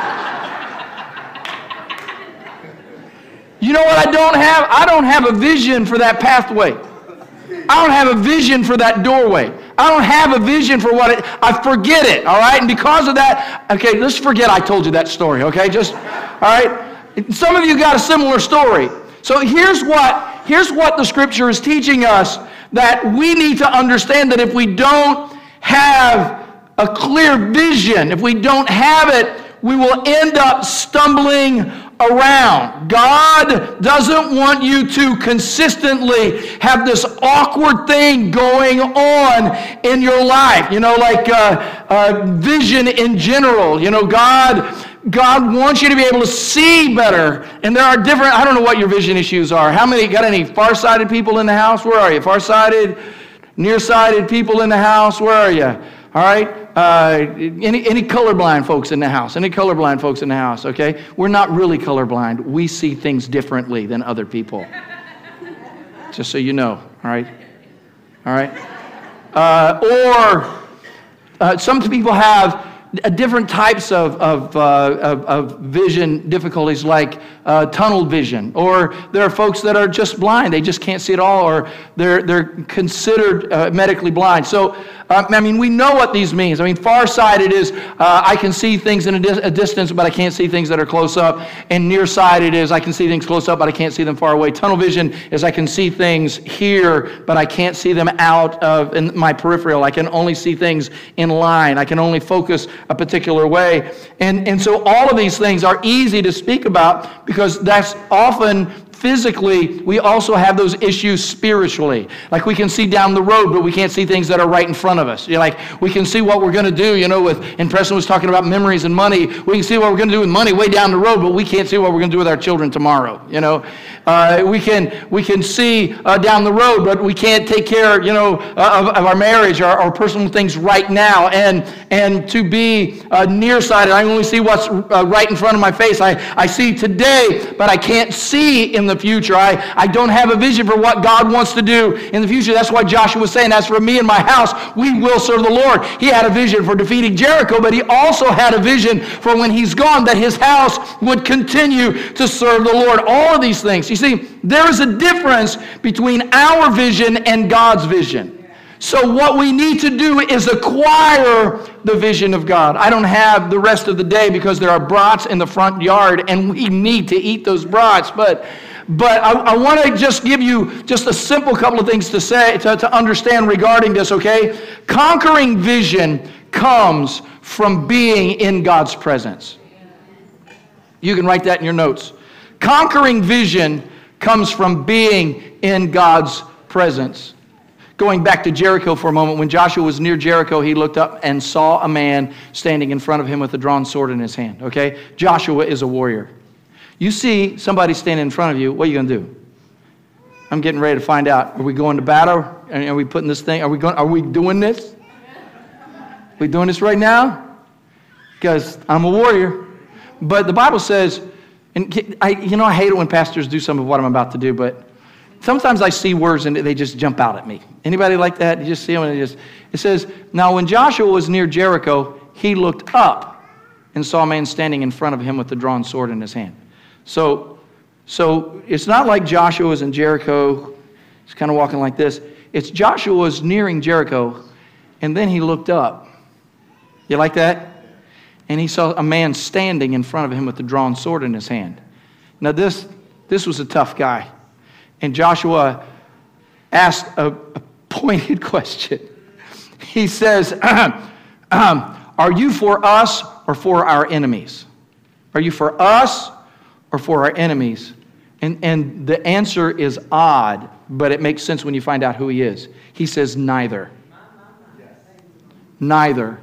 S1: You know what I don't have? I don't have a vision for that pathway. I don't have a vision for that doorway. I don't have a vision for what it, I forget it, all right? And because of that, okay, let's forget I told you that story, okay? Just, all right? Some of you got a similar story. So here's what, here's what the scripture is teaching us that we need to understand that if we don't have a clear vision, if we don't have it, we will end up stumbling around. God doesn't want you to consistently have this awkward thing going on in your life. You know, like uh, uh, vision in general. You know, God God wants you to be able to see better. And there are different, I don't know what your vision issues are. How many, got any farsighted people in the house? Where are you? Farsighted, nearsighted people in the house? Where are you? All right? Uh, any, any colorblind folks in the house? Any colorblind folks in the house? Okay? We're not really colorblind. We see things differently than other people. *laughs* Just so you know. All right? All right? Uh, or uh, some people have different types of, of, uh, of, of, vision difficulties like uh, tunnel vision, or there are folks that are just blind, they just can't see at all, or they're, they're considered uh, medically blind. So uh, I mean, we know what these means. I mean, far-sighted is uh, I can see things in a, a, distance, but I can't see things that are close up. And nearsighted is I can see things close up, but I can't see them far away. Tunnel vision is I can see things here, but I can't see them out of in my peripheral. I can only see things in line. I can only focus a particular way. And, and so all of these things are easy to speak about because that's often physically, we also have those issues spiritually. Like we can see down the road, but we can't see things that are right in front of us. You're like, we can see what we're going to do, you know, with, and Preston was talking about memories and money. We can see what we're going to do with money way down the road, but we can't see what we're going to do with our children tomorrow, you know. Uh, we, can, we can see uh, down the road, but we can't take care, you know, uh, of, of, our marriage or, or, personal things right now. And, and to be uh, nearsighted, I only see what's uh, right in front of my face. I, I see today, but I can't see in the the future. I, I don't have a vision for what God wants to do in the future. That's why Joshua was saying, As for me and my house, we will serve the Lord. He had a vision for defeating Jericho, but he also had a vision for when he's gone that his house would continue to serve the Lord. All of these things. You see, there is a difference between our vision and God's vision. So, what we need to do is acquire the vision of God. I don't have the rest of the day because there are brats in the front yard and we need to eat those brats. But but I, I want to just give you just a simple couple of things to say, to, to understand regarding this, okay? Conquering vision comes from being in God's presence. You can write that in your notes. Conquering vision comes from being in God's presence. Going back to Jericho for a moment, when Joshua was near Jericho, he looked up and saw a man standing in front of him with a drawn sword in his hand. Okay? Joshua is a warrior. You see somebody standing in front of you, what are you going to do? I'm getting ready to find out. Are we going to battle? Are we putting this thing? Are we going? Are we doing this? Are we doing this right now? Because I'm a warrior. But the Bible says, and I, you know, I hate it when pastors do some of what I'm about to do, but sometimes I see words and they just jump out at me. Anybody like that? You just see them and it just, it says, now when Joshua was near Jericho, he looked up and saw a man standing in front of him with a drawn sword in his hand. So, so it's not like Joshua was in Jericho. He's kind of walking like this. It's Joshua was nearing Jericho, and then he looked up. You like that? And he saw a man standing in front of him with a drawn sword in his hand. Now, this, this was a tough guy. And Joshua asked a, a pointed *laughs* question. He says, *clears throat* um, Are you for us or for our enemies? Are you for us or for our enemies? And, and the answer is odd, but it makes sense when you find out who he is. He says, Neither. Neither.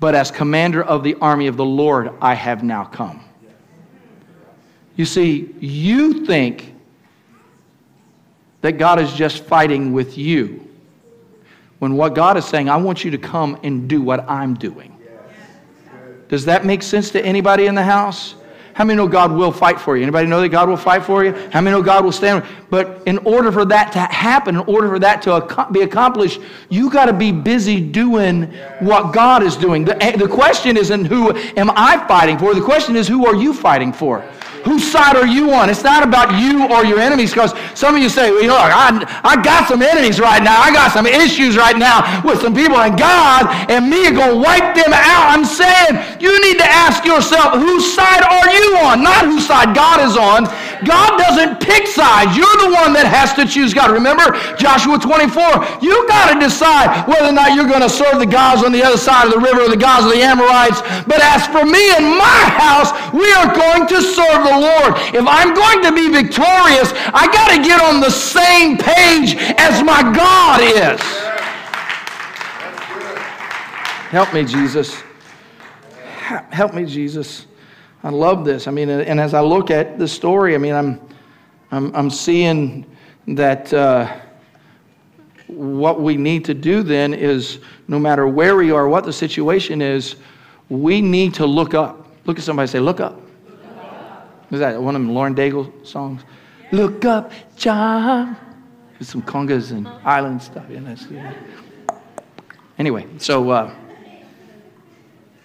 S1: But as commander of the army of the Lord, I have now come. You see, you think that God is just fighting with you when what God is saying, I want you to come and do what I'm doing. Does that make sense to anybody in the house? How many know God will fight for you? Anybody know that God will fight for you? How many know God will stand? But in order for that to happen, in order for that to be accomplished, you got to be busy doing what God is doing. The, eh, the question isn't who am I fighting for? The question is who are you fighting for? Whose side are you on? It's not about you or your enemies because some of you say, well, know, I, I got some enemies right now. I got some issues right now with some people, and God and me are going to wipe them out. I'm saying you need to ask yourself, whose side are you on? Not whose side God is on. God doesn't pick sides. You're the one that has to choose God. Remember Joshua 24? You got to decide whether or not you're going to serve the gods on the other side of the river or the gods of the Amorites. But as for me and my house, we are going to serve the Lord. If I'm going to be victorious, I got to get on the same page as my God is. Help me, Jesus. Help me, Jesus. I love this. I mean, and as I look at the story, I mean, I'm, I'm, I'm seeing that uh, what we need to do then is no matter where we are, what the situation is, we need to look up. Look at somebody say, Look up. Was that one of them Lauren Daigle songs? Yeah. Look up, John. With some congas and island stuff. Yeah, that's, yeah. Anyway, so uh,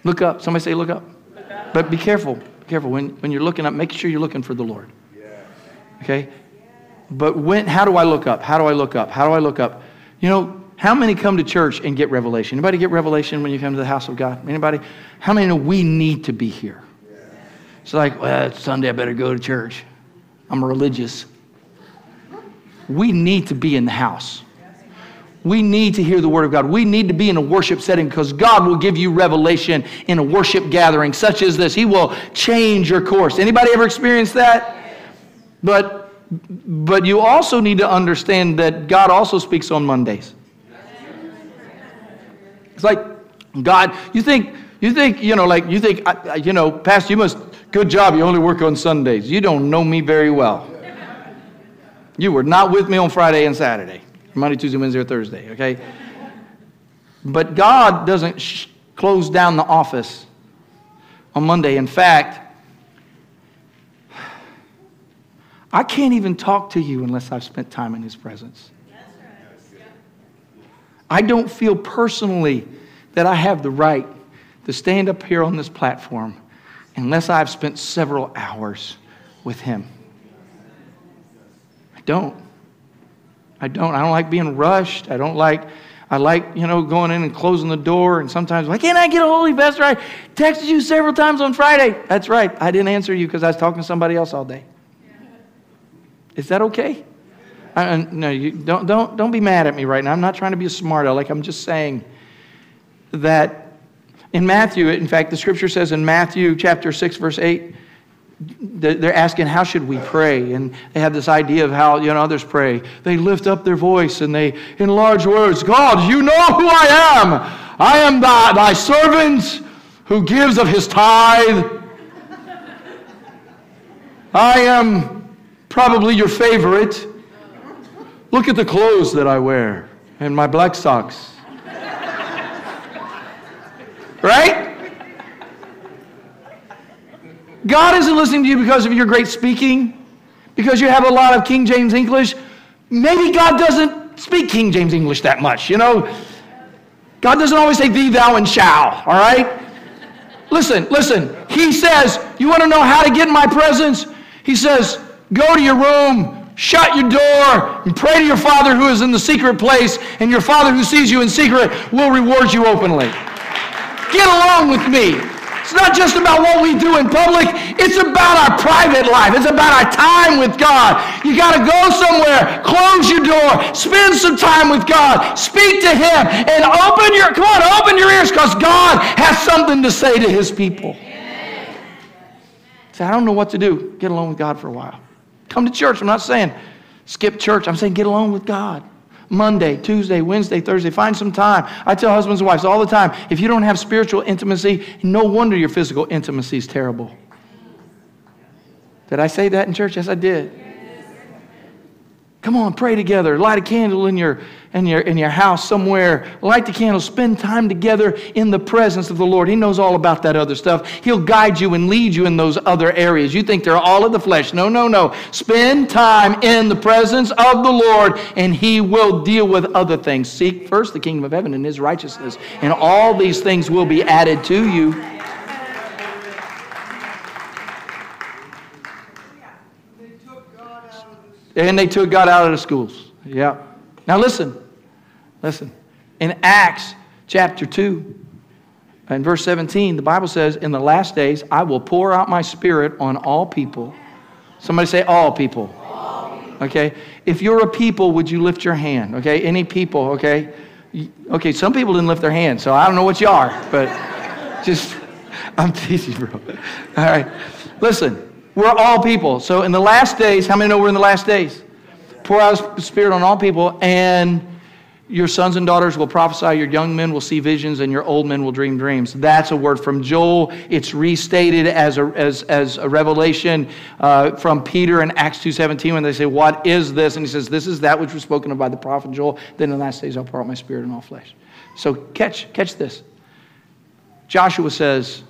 S1: look up. Somebody say, look up. Look up. But be careful. Be careful. When, when you're looking up, make sure you're looking for the Lord. Okay? But when, how do I look up? How do I look up? How do I look up? You know, how many come to church and get revelation? Anybody get revelation when you come to the house of God? Anybody? How many know we need to be here? It's like, well, it's Sunday, I better go to church. I'm religious. We need to be in the house. We need to hear the word of God. We need to be in a worship setting because God will give you revelation in a worship gathering such as this. He will change your course. Anybody ever experienced that? But but you also need to understand that God also speaks on Mondays. It's like God, you think you think, you know, like you think you know, pastor you must Good job, you only work on Sundays. You don't know me very well. You were not with me on Friday and Saturday, Monday, Tuesday, Wednesday, or Thursday, okay? But God doesn't sh- close down the office on Monday. In fact, I can't even talk to you unless I've spent time in His presence. I don't feel personally that I have the right to stand up here on this platform unless I've spent several hours with Him. I don't. I don't. I don't like being rushed. I don't like. I like, you know, going in and closing the door. And sometimes, why can't I get a holy Pastor? I texted you several times on Friday. That's right. I didn't answer you because I was talking to somebody else all day. Is that okay? I, no, you don't, don't, don't be mad at me right now. I'm not trying to be a smart aleck. I'm just saying that in Matthew, in fact, the scripture says in Matthew chapter 6, verse 8, they're asking, How should we pray? And they have this idea of how you know, others pray. They lift up their voice and they, in large words, God, you know who I am. I am thy, thy servant who gives of his tithe. I am probably your favorite. Look at the clothes that I wear and my black socks. Right? God isn't listening to you because of your great speaking, because you have a lot of King James English. Maybe God doesn't speak King James English that much, you know? God doesn't always say thee, thou, and shall, all right? Listen, listen. He says, You want to know how to get in my presence? He says, Go to your room, shut your door, and pray to your Father who is in the secret place, and your Father who sees you in secret will reward you openly. Get along with me. It's not just about what we do in public, it's about our private life. It's about our time with God. You got to go somewhere, close your door, spend some time with God, speak to Him, and open your, come on, open your ears because God has something to say to His people. Say, I don't know what to do. Get along with God for a while. Come to church. I'm not saying skip church, I'm saying get along with God. Monday, Tuesday, Wednesday, Thursday. Find some time. I tell husbands and wives all the time if you don't have spiritual intimacy, no wonder your physical intimacy is terrible. Did I say that in church? Yes, I did. Come on, pray together. Light a candle in your, in, your, in your house somewhere. Light the candle. Spend time together in the presence of the Lord. He knows all about that other stuff. He'll guide you and lead you in those other areas. You think they're all of the flesh. No, no, no. Spend time in the presence of the Lord, and He will deal with other things. Seek first the kingdom of heaven and His righteousness, and all these things will be added to you. And they took God out of the schools. Yeah. Now listen, listen. In Acts chapter 2 and verse 17, the Bible says, In the last days I will pour out my spirit on all people. Somebody say, All people. All people. Okay. If you're a people, would you lift your hand? Okay. Any people, okay? Okay, some people didn't lift their hand, so I don't know what you are, but *laughs* just, I'm *laughs* teasing, bro. All right. Listen, we're all people. So in the last days, how many know we're in the last days? Pour out His Spirit on all people, and your sons and daughters will prophesy, your young men will see visions, and your old men will dream dreams. That's a word from Joel. It's restated as a, as, as a revelation uh, from Peter in Acts 2.17 when they say, what is this? And he says, this is that which was spoken of by the prophet Joel. Then in the last days I'll pour out my Spirit on all flesh. So catch, catch this. Joshua says,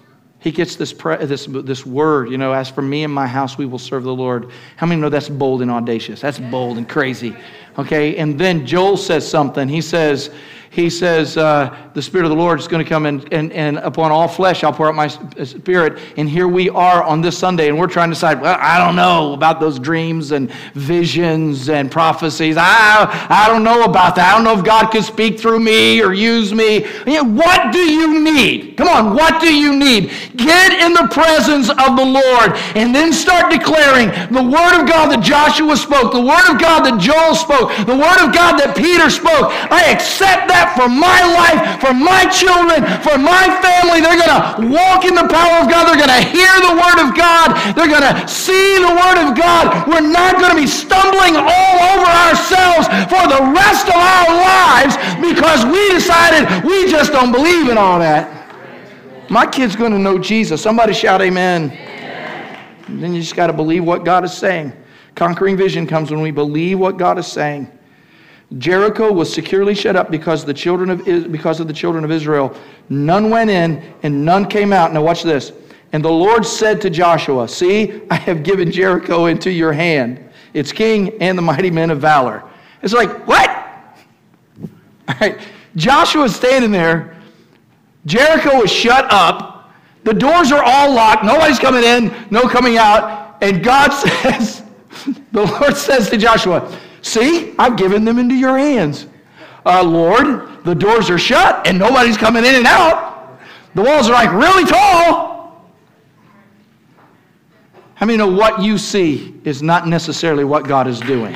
S1: he gets this, pre- this, this word, you know, as for me and my house, we will serve the Lord. How many know that's bold and audacious? That's bold and crazy. Okay, and then Joel says something. He says, he says, uh, The Spirit of the Lord is going to come and, and, and upon all flesh I'll pour out my Spirit. And here we are on this Sunday, and we're trying to decide, well, I don't know about those dreams and visions and prophecies. I, I don't know about that. I don't know if God could speak through me or use me. What do you need? Come on, what do you need? Get in the presence of the Lord and then start declaring the Word of God that Joshua spoke, the Word of God that Joel spoke, the Word of God that Peter spoke. I accept that that for my life, for my children, for my family. They're going to walk in the power of God. They're going to hear the Word of God. They're going to see the Word of God. We're not going to be stumbling all over ourselves for the rest of our lives because we decided we just don't believe in all that. My kid's going to know Jesus. Somebody shout amen. amen. then you just got to believe what God is saying. Conquering vision comes when we believe what God is saying. Jericho was securely shut up because, the children of, because of the children of Israel. None went in and none came out. Now, watch this. And the Lord said to Joshua, See, I have given Jericho into your hand, its king and the mighty men of valor. It's like, what? *laughs* All right. Joshua's standing there. Jericho is shut up. The doors are all locked. Nobody's coming in, no coming out. And God *laughs* says, the Lord says to Joshua, See, I've given them into your hands. Uh, Lord, the doors are shut and nobody's coming in and out. The walls are like really tall. How many know what you see is not necessarily what God is doing?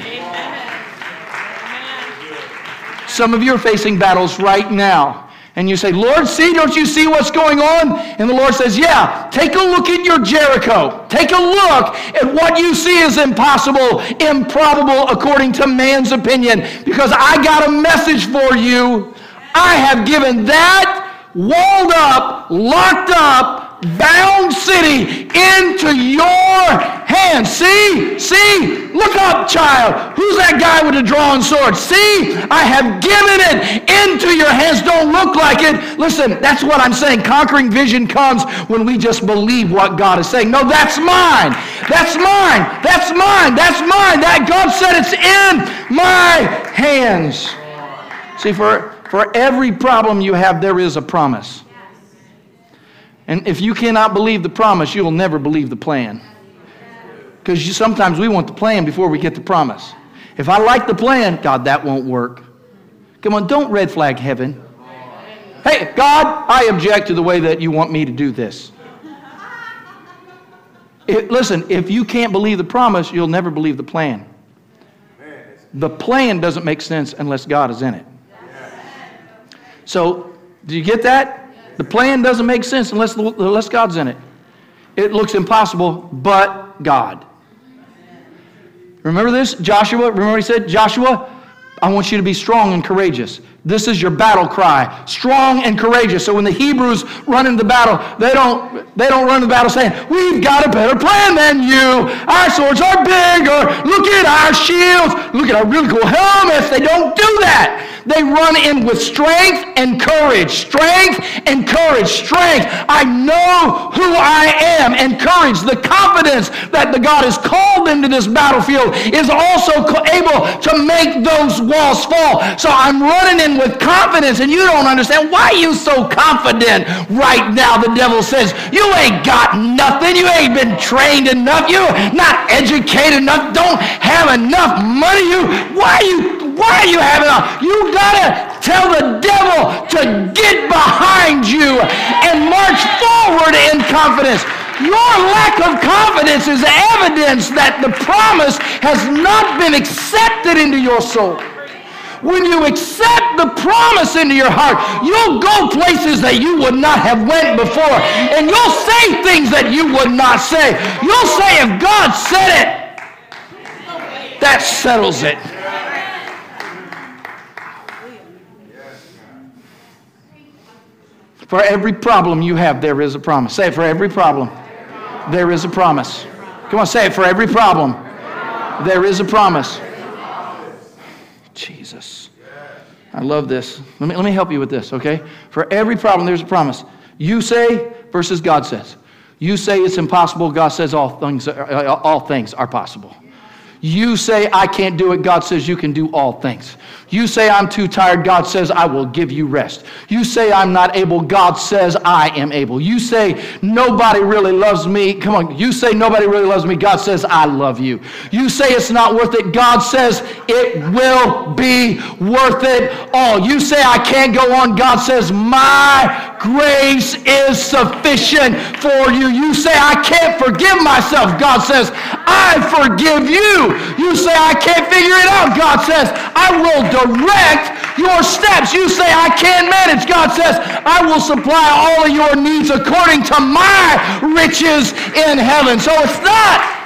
S1: Some of you are facing battles right now and you say, Lord, see, don't you see what's going on? And the Lord says, Yeah, take a look at your Jericho. Take a look at what you see as impossible, improbable according to man's opinion, because I got a message for you. I have given that walled up, locked up, bound city into your hands. See? See? Look up, child. Who's that guy with the drawn sword? See? I have given it into your hands. Don't look like it. Listen, that's what I'm saying. Conquering vision comes when we just believe what God is saying. No, that's mine. That's mine. That's mine. That's mine. That God said it's in my hands. See, for, for every problem you have, there is a promise. And if you cannot believe the promise, you'll never believe the plan. Because sometimes we want the plan before we get the promise. If I like the plan, God, that won't work. Come on, don't red flag heaven. Hey, God, I object to the way that you want me to do this. It, listen, if you can't believe the promise, you'll never believe the plan. The plan doesn't make sense unless God is in it. So, do you get that? The plan doesn't make sense unless, unless God's in it. It looks impossible, but God. Remember this? Joshua, remember he said, Joshua, I want you to be strong and courageous. This is your battle cry, strong and courageous. So when the Hebrews run into battle, they don't, they don't run into battle saying, We've got a better plan than you. Our swords are bigger. Look at our shields. Look at our really cool helmets. They don't do that. They run in with strength and courage. Strength and courage. Strength. I know who I am. And courage, the confidence that the God has called into this battlefield, is also able to make those walls fall. So I'm running in with confidence, and you don't understand why you so confident right now. The devil says, You ain't got nothing. You ain't been trained enough. You're not educated enough. Don't have enough money. You why you why are you having a? You gotta tell the devil to get behind you and march forward in confidence. Your lack of confidence is evidence that the promise has not been accepted into your soul. When you accept the promise into your heart, you'll go places that you would not have went before. And you'll say things that you would not say. You'll say, if God said it, that settles it. For every problem you have, there is a promise. Say it for every problem, there is a promise. Come on, say it for every problem, there is a promise. Jesus. I love this. Let me, let me help you with this, okay? For every problem, there's a promise. You say versus God says. You say it's impossible, God says all things, all things are possible. You say, I can't do it. God says, you can do all things. You say, I'm too tired. God says, I will give you rest. You say, I'm not able. God says, I am able. You say, nobody really loves me. Come on. You say, nobody really loves me. God says, I love you. You say, it's not worth it. God says, it will be worth it all. You say, I can't go on. God says, my grace is sufficient for you. You say, I can't forgive myself. God says, I forgive you. You say, I can't figure it out. God says, I will direct your steps. You say, I can't manage. God says, I will supply all of your needs according to my riches in heaven. So it's not.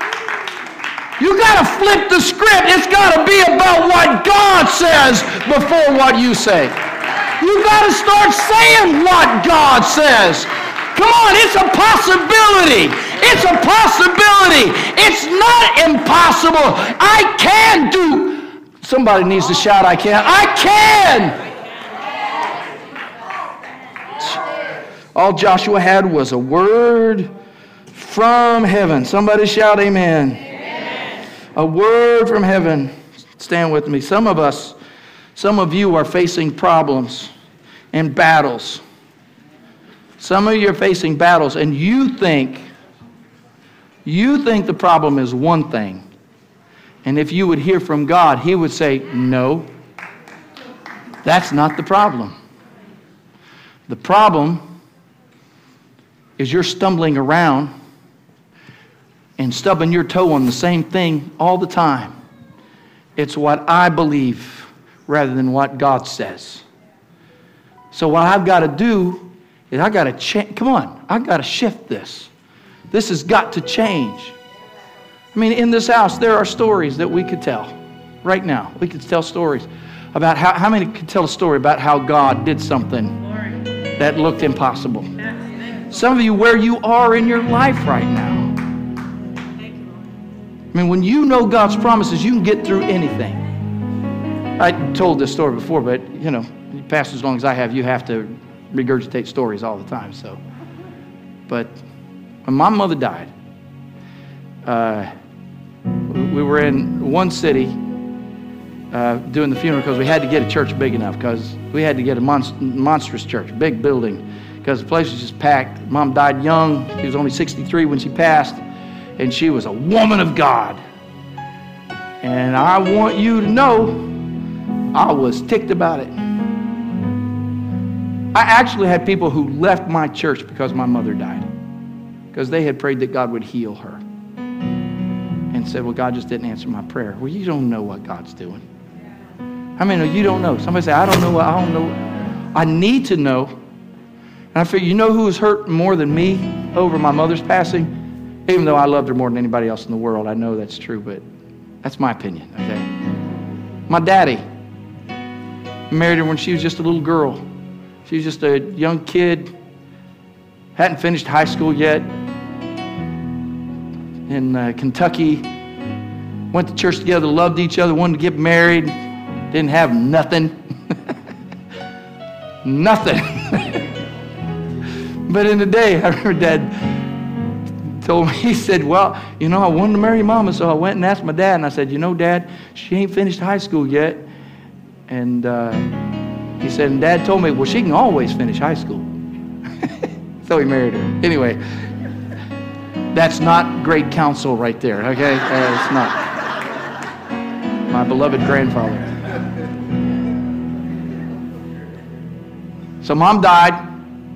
S1: You got to flip the script. It's got to be about what God says before what you say. You got to start saying what God says. Come on, it's a possibility. It's a possibility. It's not impossible. I can do. Somebody needs to shout, I can. I can. All Joshua had was a word from heaven. Somebody shout, Amen. amen. A word from heaven. Stand with me. Some of us, some of you are facing problems and battles. Some of you are facing battles, and you think, you think the problem is one thing. And if you would hear from God, He would say, No, that's not the problem. The problem is you're stumbling around and stubbing your toe on the same thing all the time. It's what I believe rather than what God says. So what I've got to do is I got to change. Come on, I got to shift this. This has got to change. I mean, in this house, there are stories that we could tell right now. We could tell stories about how, how many could tell a story about how God did something that looked impossible. Some of you, where you are in your life right now. I mean, when you know God's promises, you can get through anything. I told this story before, but you know, passed as long as I have, you have to regurgitate stories all the time. So, but when my mother died, uh, we were in one city uh, doing the funeral because we had to get a church big enough because we had to get a monst- monstrous church, big building, because the place was just packed. Mom died young; she was only 63 when she passed, and she was a woman of God. And I want you to know, I was ticked about it. I actually had people who left my church because my mother died, because they had prayed that God would heal her. And said, Well, God just didn't answer my prayer. Well, you don't know what God's doing. How I mean, you don't know. Somebody say, I don't know. I don't know. I need to know. And I figure, you know who was hurt more than me over my mother's passing? Even though I loved her more than anybody else in the world, I know that's true, but that's my opinion, okay? My daddy Married her when she was just a little girl. She was just a young kid, hadn't finished high school yet, in uh, Kentucky. Went to church together, loved each other, wanted to get married, didn't have nothing. *laughs* nothing. *laughs* but in the day, I remember Dad told me, *laughs* he said, Well, you know, I wanted to marry Mama, so I went and asked my dad, and I said, You know, Dad, she ain't finished high school yet. And uh, he said, and Dad told me, Well, she can always finish high school. *laughs* so he married her. Anyway, that's not great counsel right there, okay? Uh, it's not. My beloved grandfather. So mom died.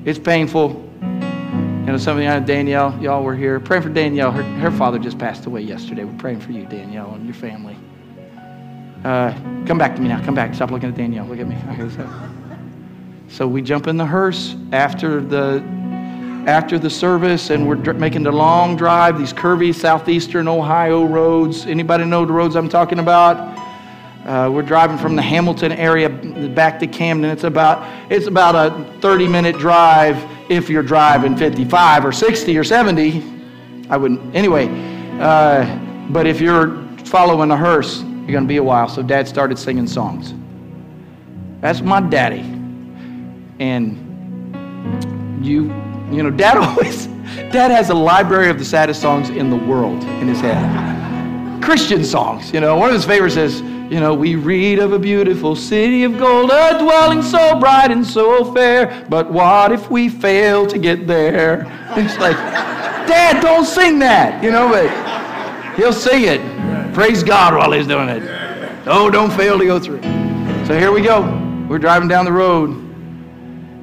S1: It's painful. You know, some of you, Danielle, y'all were here. Praying for Danielle. Her, her father just passed away yesterday. We're praying for you, Danielle, and your family. Uh, come back to me now. Come back. Stop looking at Danielle. Look at me. *laughs* Okay, so, so we jump in the hearse after the after the service, and we're dr- making the long drive. These curvy southeastern Ohio roads. Anybody know the roads I'm talking about? Uh, we're driving from the Hamilton area back to Camden. It's about it's about a 30 minute drive if you're driving 55 or 60 or 70. I wouldn't anyway. Uh, but if you're following a hearse, you're going to be a while. So Dad started singing songs. That's my daddy, and you you know Dad *laughs* always Dad has a library of the saddest songs in the world in his head. Christian songs, you know. One of his favorites is you know, we read of a beautiful city of gold, a dwelling so bright and so fair. But what if we fail to get there? It's like, Dad, don't sing that, you know, but he'll sing it. Praise God while he's doing it. Oh, don't fail to go through. So here we go. We're driving down the road,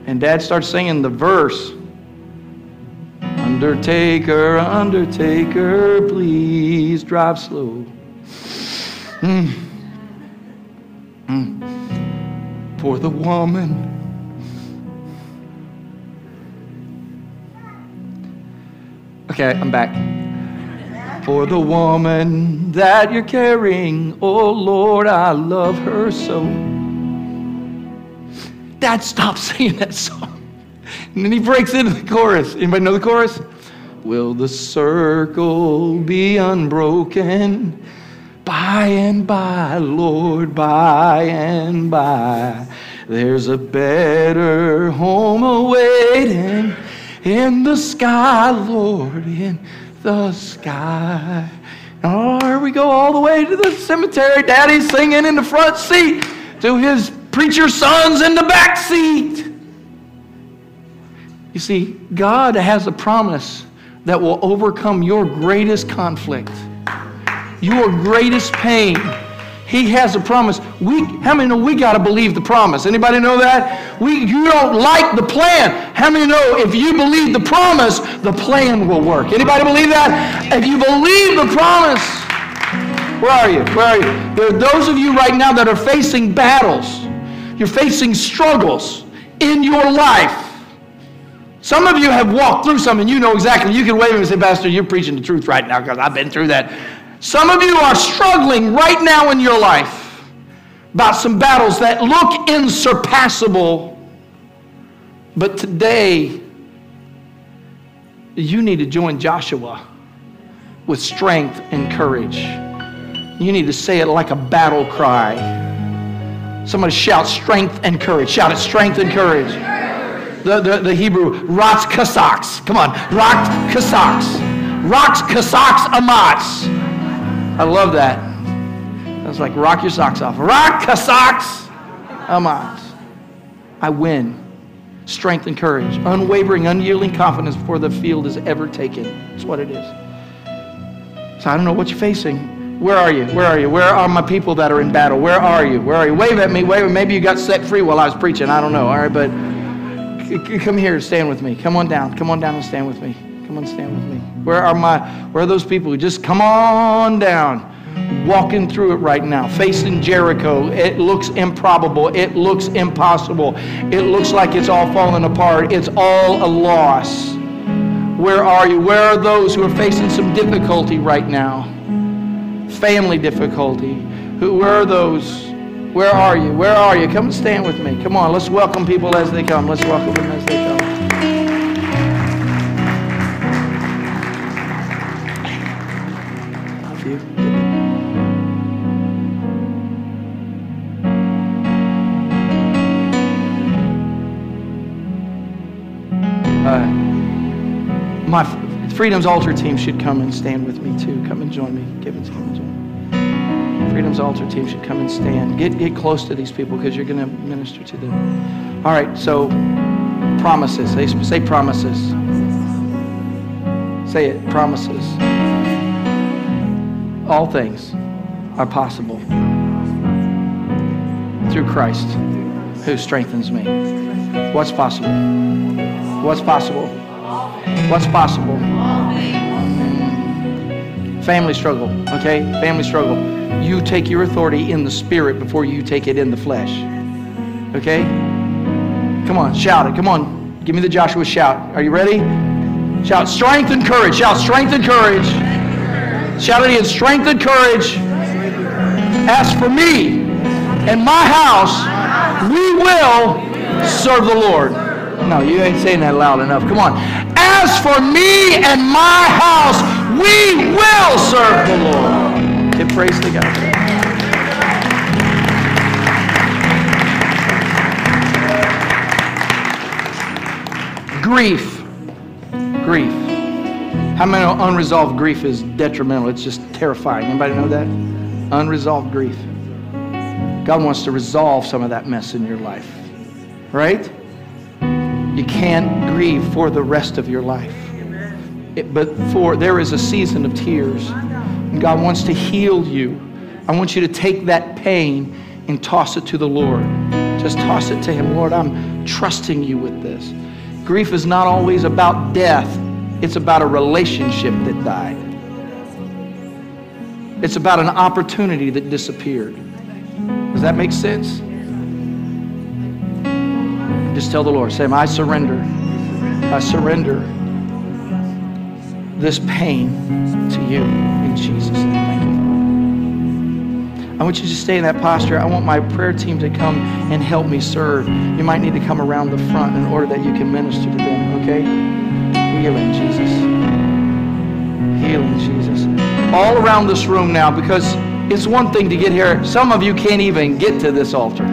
S1: and Dad starts singing the verse Undertaker, Undertaker, please drive slow. Mm. Mm. For the woman. Okay, I'm back. For the woman that you're carrying, oh Lord, I love her so. Dad, stop *laughs* singing that song. And then he breaks into the chorus. Anybody know the chorus? Will the circle be unbroken? By and by, Lord, by and by, there's a better home awaiting in the sky, Lord, in the sky. Oh, here we go all the way to the cemetery. Daddy's singing in the front seat to his preacher sons in the back seat. You see, God has a promise that will overcome your greatest conflict your greatest pain. He has a promise. We, how many know we got to believe the promise? Anybody know that? We, you don't like the plan. How many know if you believe the promise, the plan will work? Anybody believe that? If you believe the promise, where are you? Where are you? There are those of you right now that are facing battles. You're facing struggles in your life. Some of you have walked through something. You know exactly. You can wave and say, Pastor, you're preaching the truth right now because I've been through that. Some of you are struggling right now in your life about some battles that look insurpassable. But today, you need to join Joshua with strength and courage. You need to say it like a battle cry. Somebody shout strength and courage. Shout it strength and courage. The, the, the Hebrew, Rats Kasaks. Come on, Rat Kasaks. Rats Kasaks Amats. I love that. That's like rock your socks off. Rock your socks. Amas. I win. Strength and courage. Unwavering, unyielding confidence before the field is ever taken. That's what it is. So I don't know what you're facing. Where are you? Where are you? Where are my people that are in battle? Where are you? Where are you? Wave at me. Wave. Maybe you got set free while I was preaching. I don't know. All right, but come here. Stand with me. Come on down. Come on down and stand with me. Come on, stand with me. Where are my, where are those people who just come on down? Walking through it right now, facing Jericho. It looks improbable. It looks impossible. It looks like it's all falling apart. It's all a loss. Where are you? Where are those who are facing some difficulty right now? Family difficulty. Who, where are those Where are you? Where are you? Come and stand with me. Come on, let's welcome people as they come. Let's welcome them as they come. My Freedom's Altar team should come and stand with me too. Come and join me. Give it to. Me. Freedom's Altar team should come and stand. Get, get close to these people because you're going to minister to them. All right, so promises. Say, say promises. Say it. Promises. All things are possible through Christ who strengthens me. What's possible? What's possible? What's possible? Family struggle, okay? Family struggle. You take your authority in the spirit before you take it in the flesh. Okay? Come on, shout it. Come on. Give me the Joshua shout. Are you ready? Shout strength and courage. Shout strength and courage. Shout it again strength and courage. As for me and my house, we will serve the Lord. No, you ain't saying that loud enough. Come on. As for me and my house, we will serve the Lord. Give praise to God. Grief. Grief. How many know unresolved grief is detrimental? It's just terrifying. Anybody know that? Unresolved grief. God wants to resolve some of that mess in your life. Right? You can't grieve for the rest of your life. It, but for there is a season of tears. And God wants to heal you. I want you to take that pain and toss it to the Lord. Just toss it to Him. Lord, I'm trusting you with this. Grief is not always about death, it's about a relationship that died. It's about an opportunity that disappeared. Does that make sense? Just tell the Lord, say, I surrender. I surrender this pain to you in Jesus' name. Thank you. I want you to stay in that posture. I want my prayer team to come and help me serve. You might need to come around the front in order that you can minister to them, okay? Healing, Jesus. Healing, Jesus. All around this room now, because it's one thing to get here. Some of you can't even get to this altar.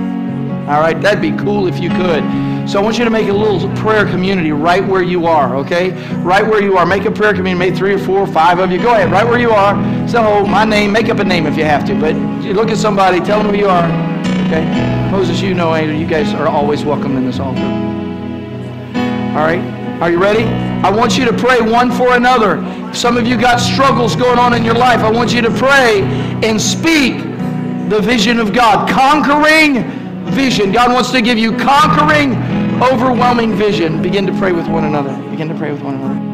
S1: All right, that'd be cool if you could. So I want you to make a little prayer community right where you are, okay? Right where you are. Make a prayer community, Make three or four or five of you. Go ahead, right where you are. So my name, make up a name if you have to, but look at somebody, tell them who you are, okay? Moses, you know, Andrew, you guys are always welcome in this altar. All right? Are you ready? I want you to pray one for another. Some of you got struggles going on in your life. I want you to pray and speak the vision of God. Conquering vision. God wants to give you conquering, overwhelming vision. Begin to pray with one another. Begin to pray with one another.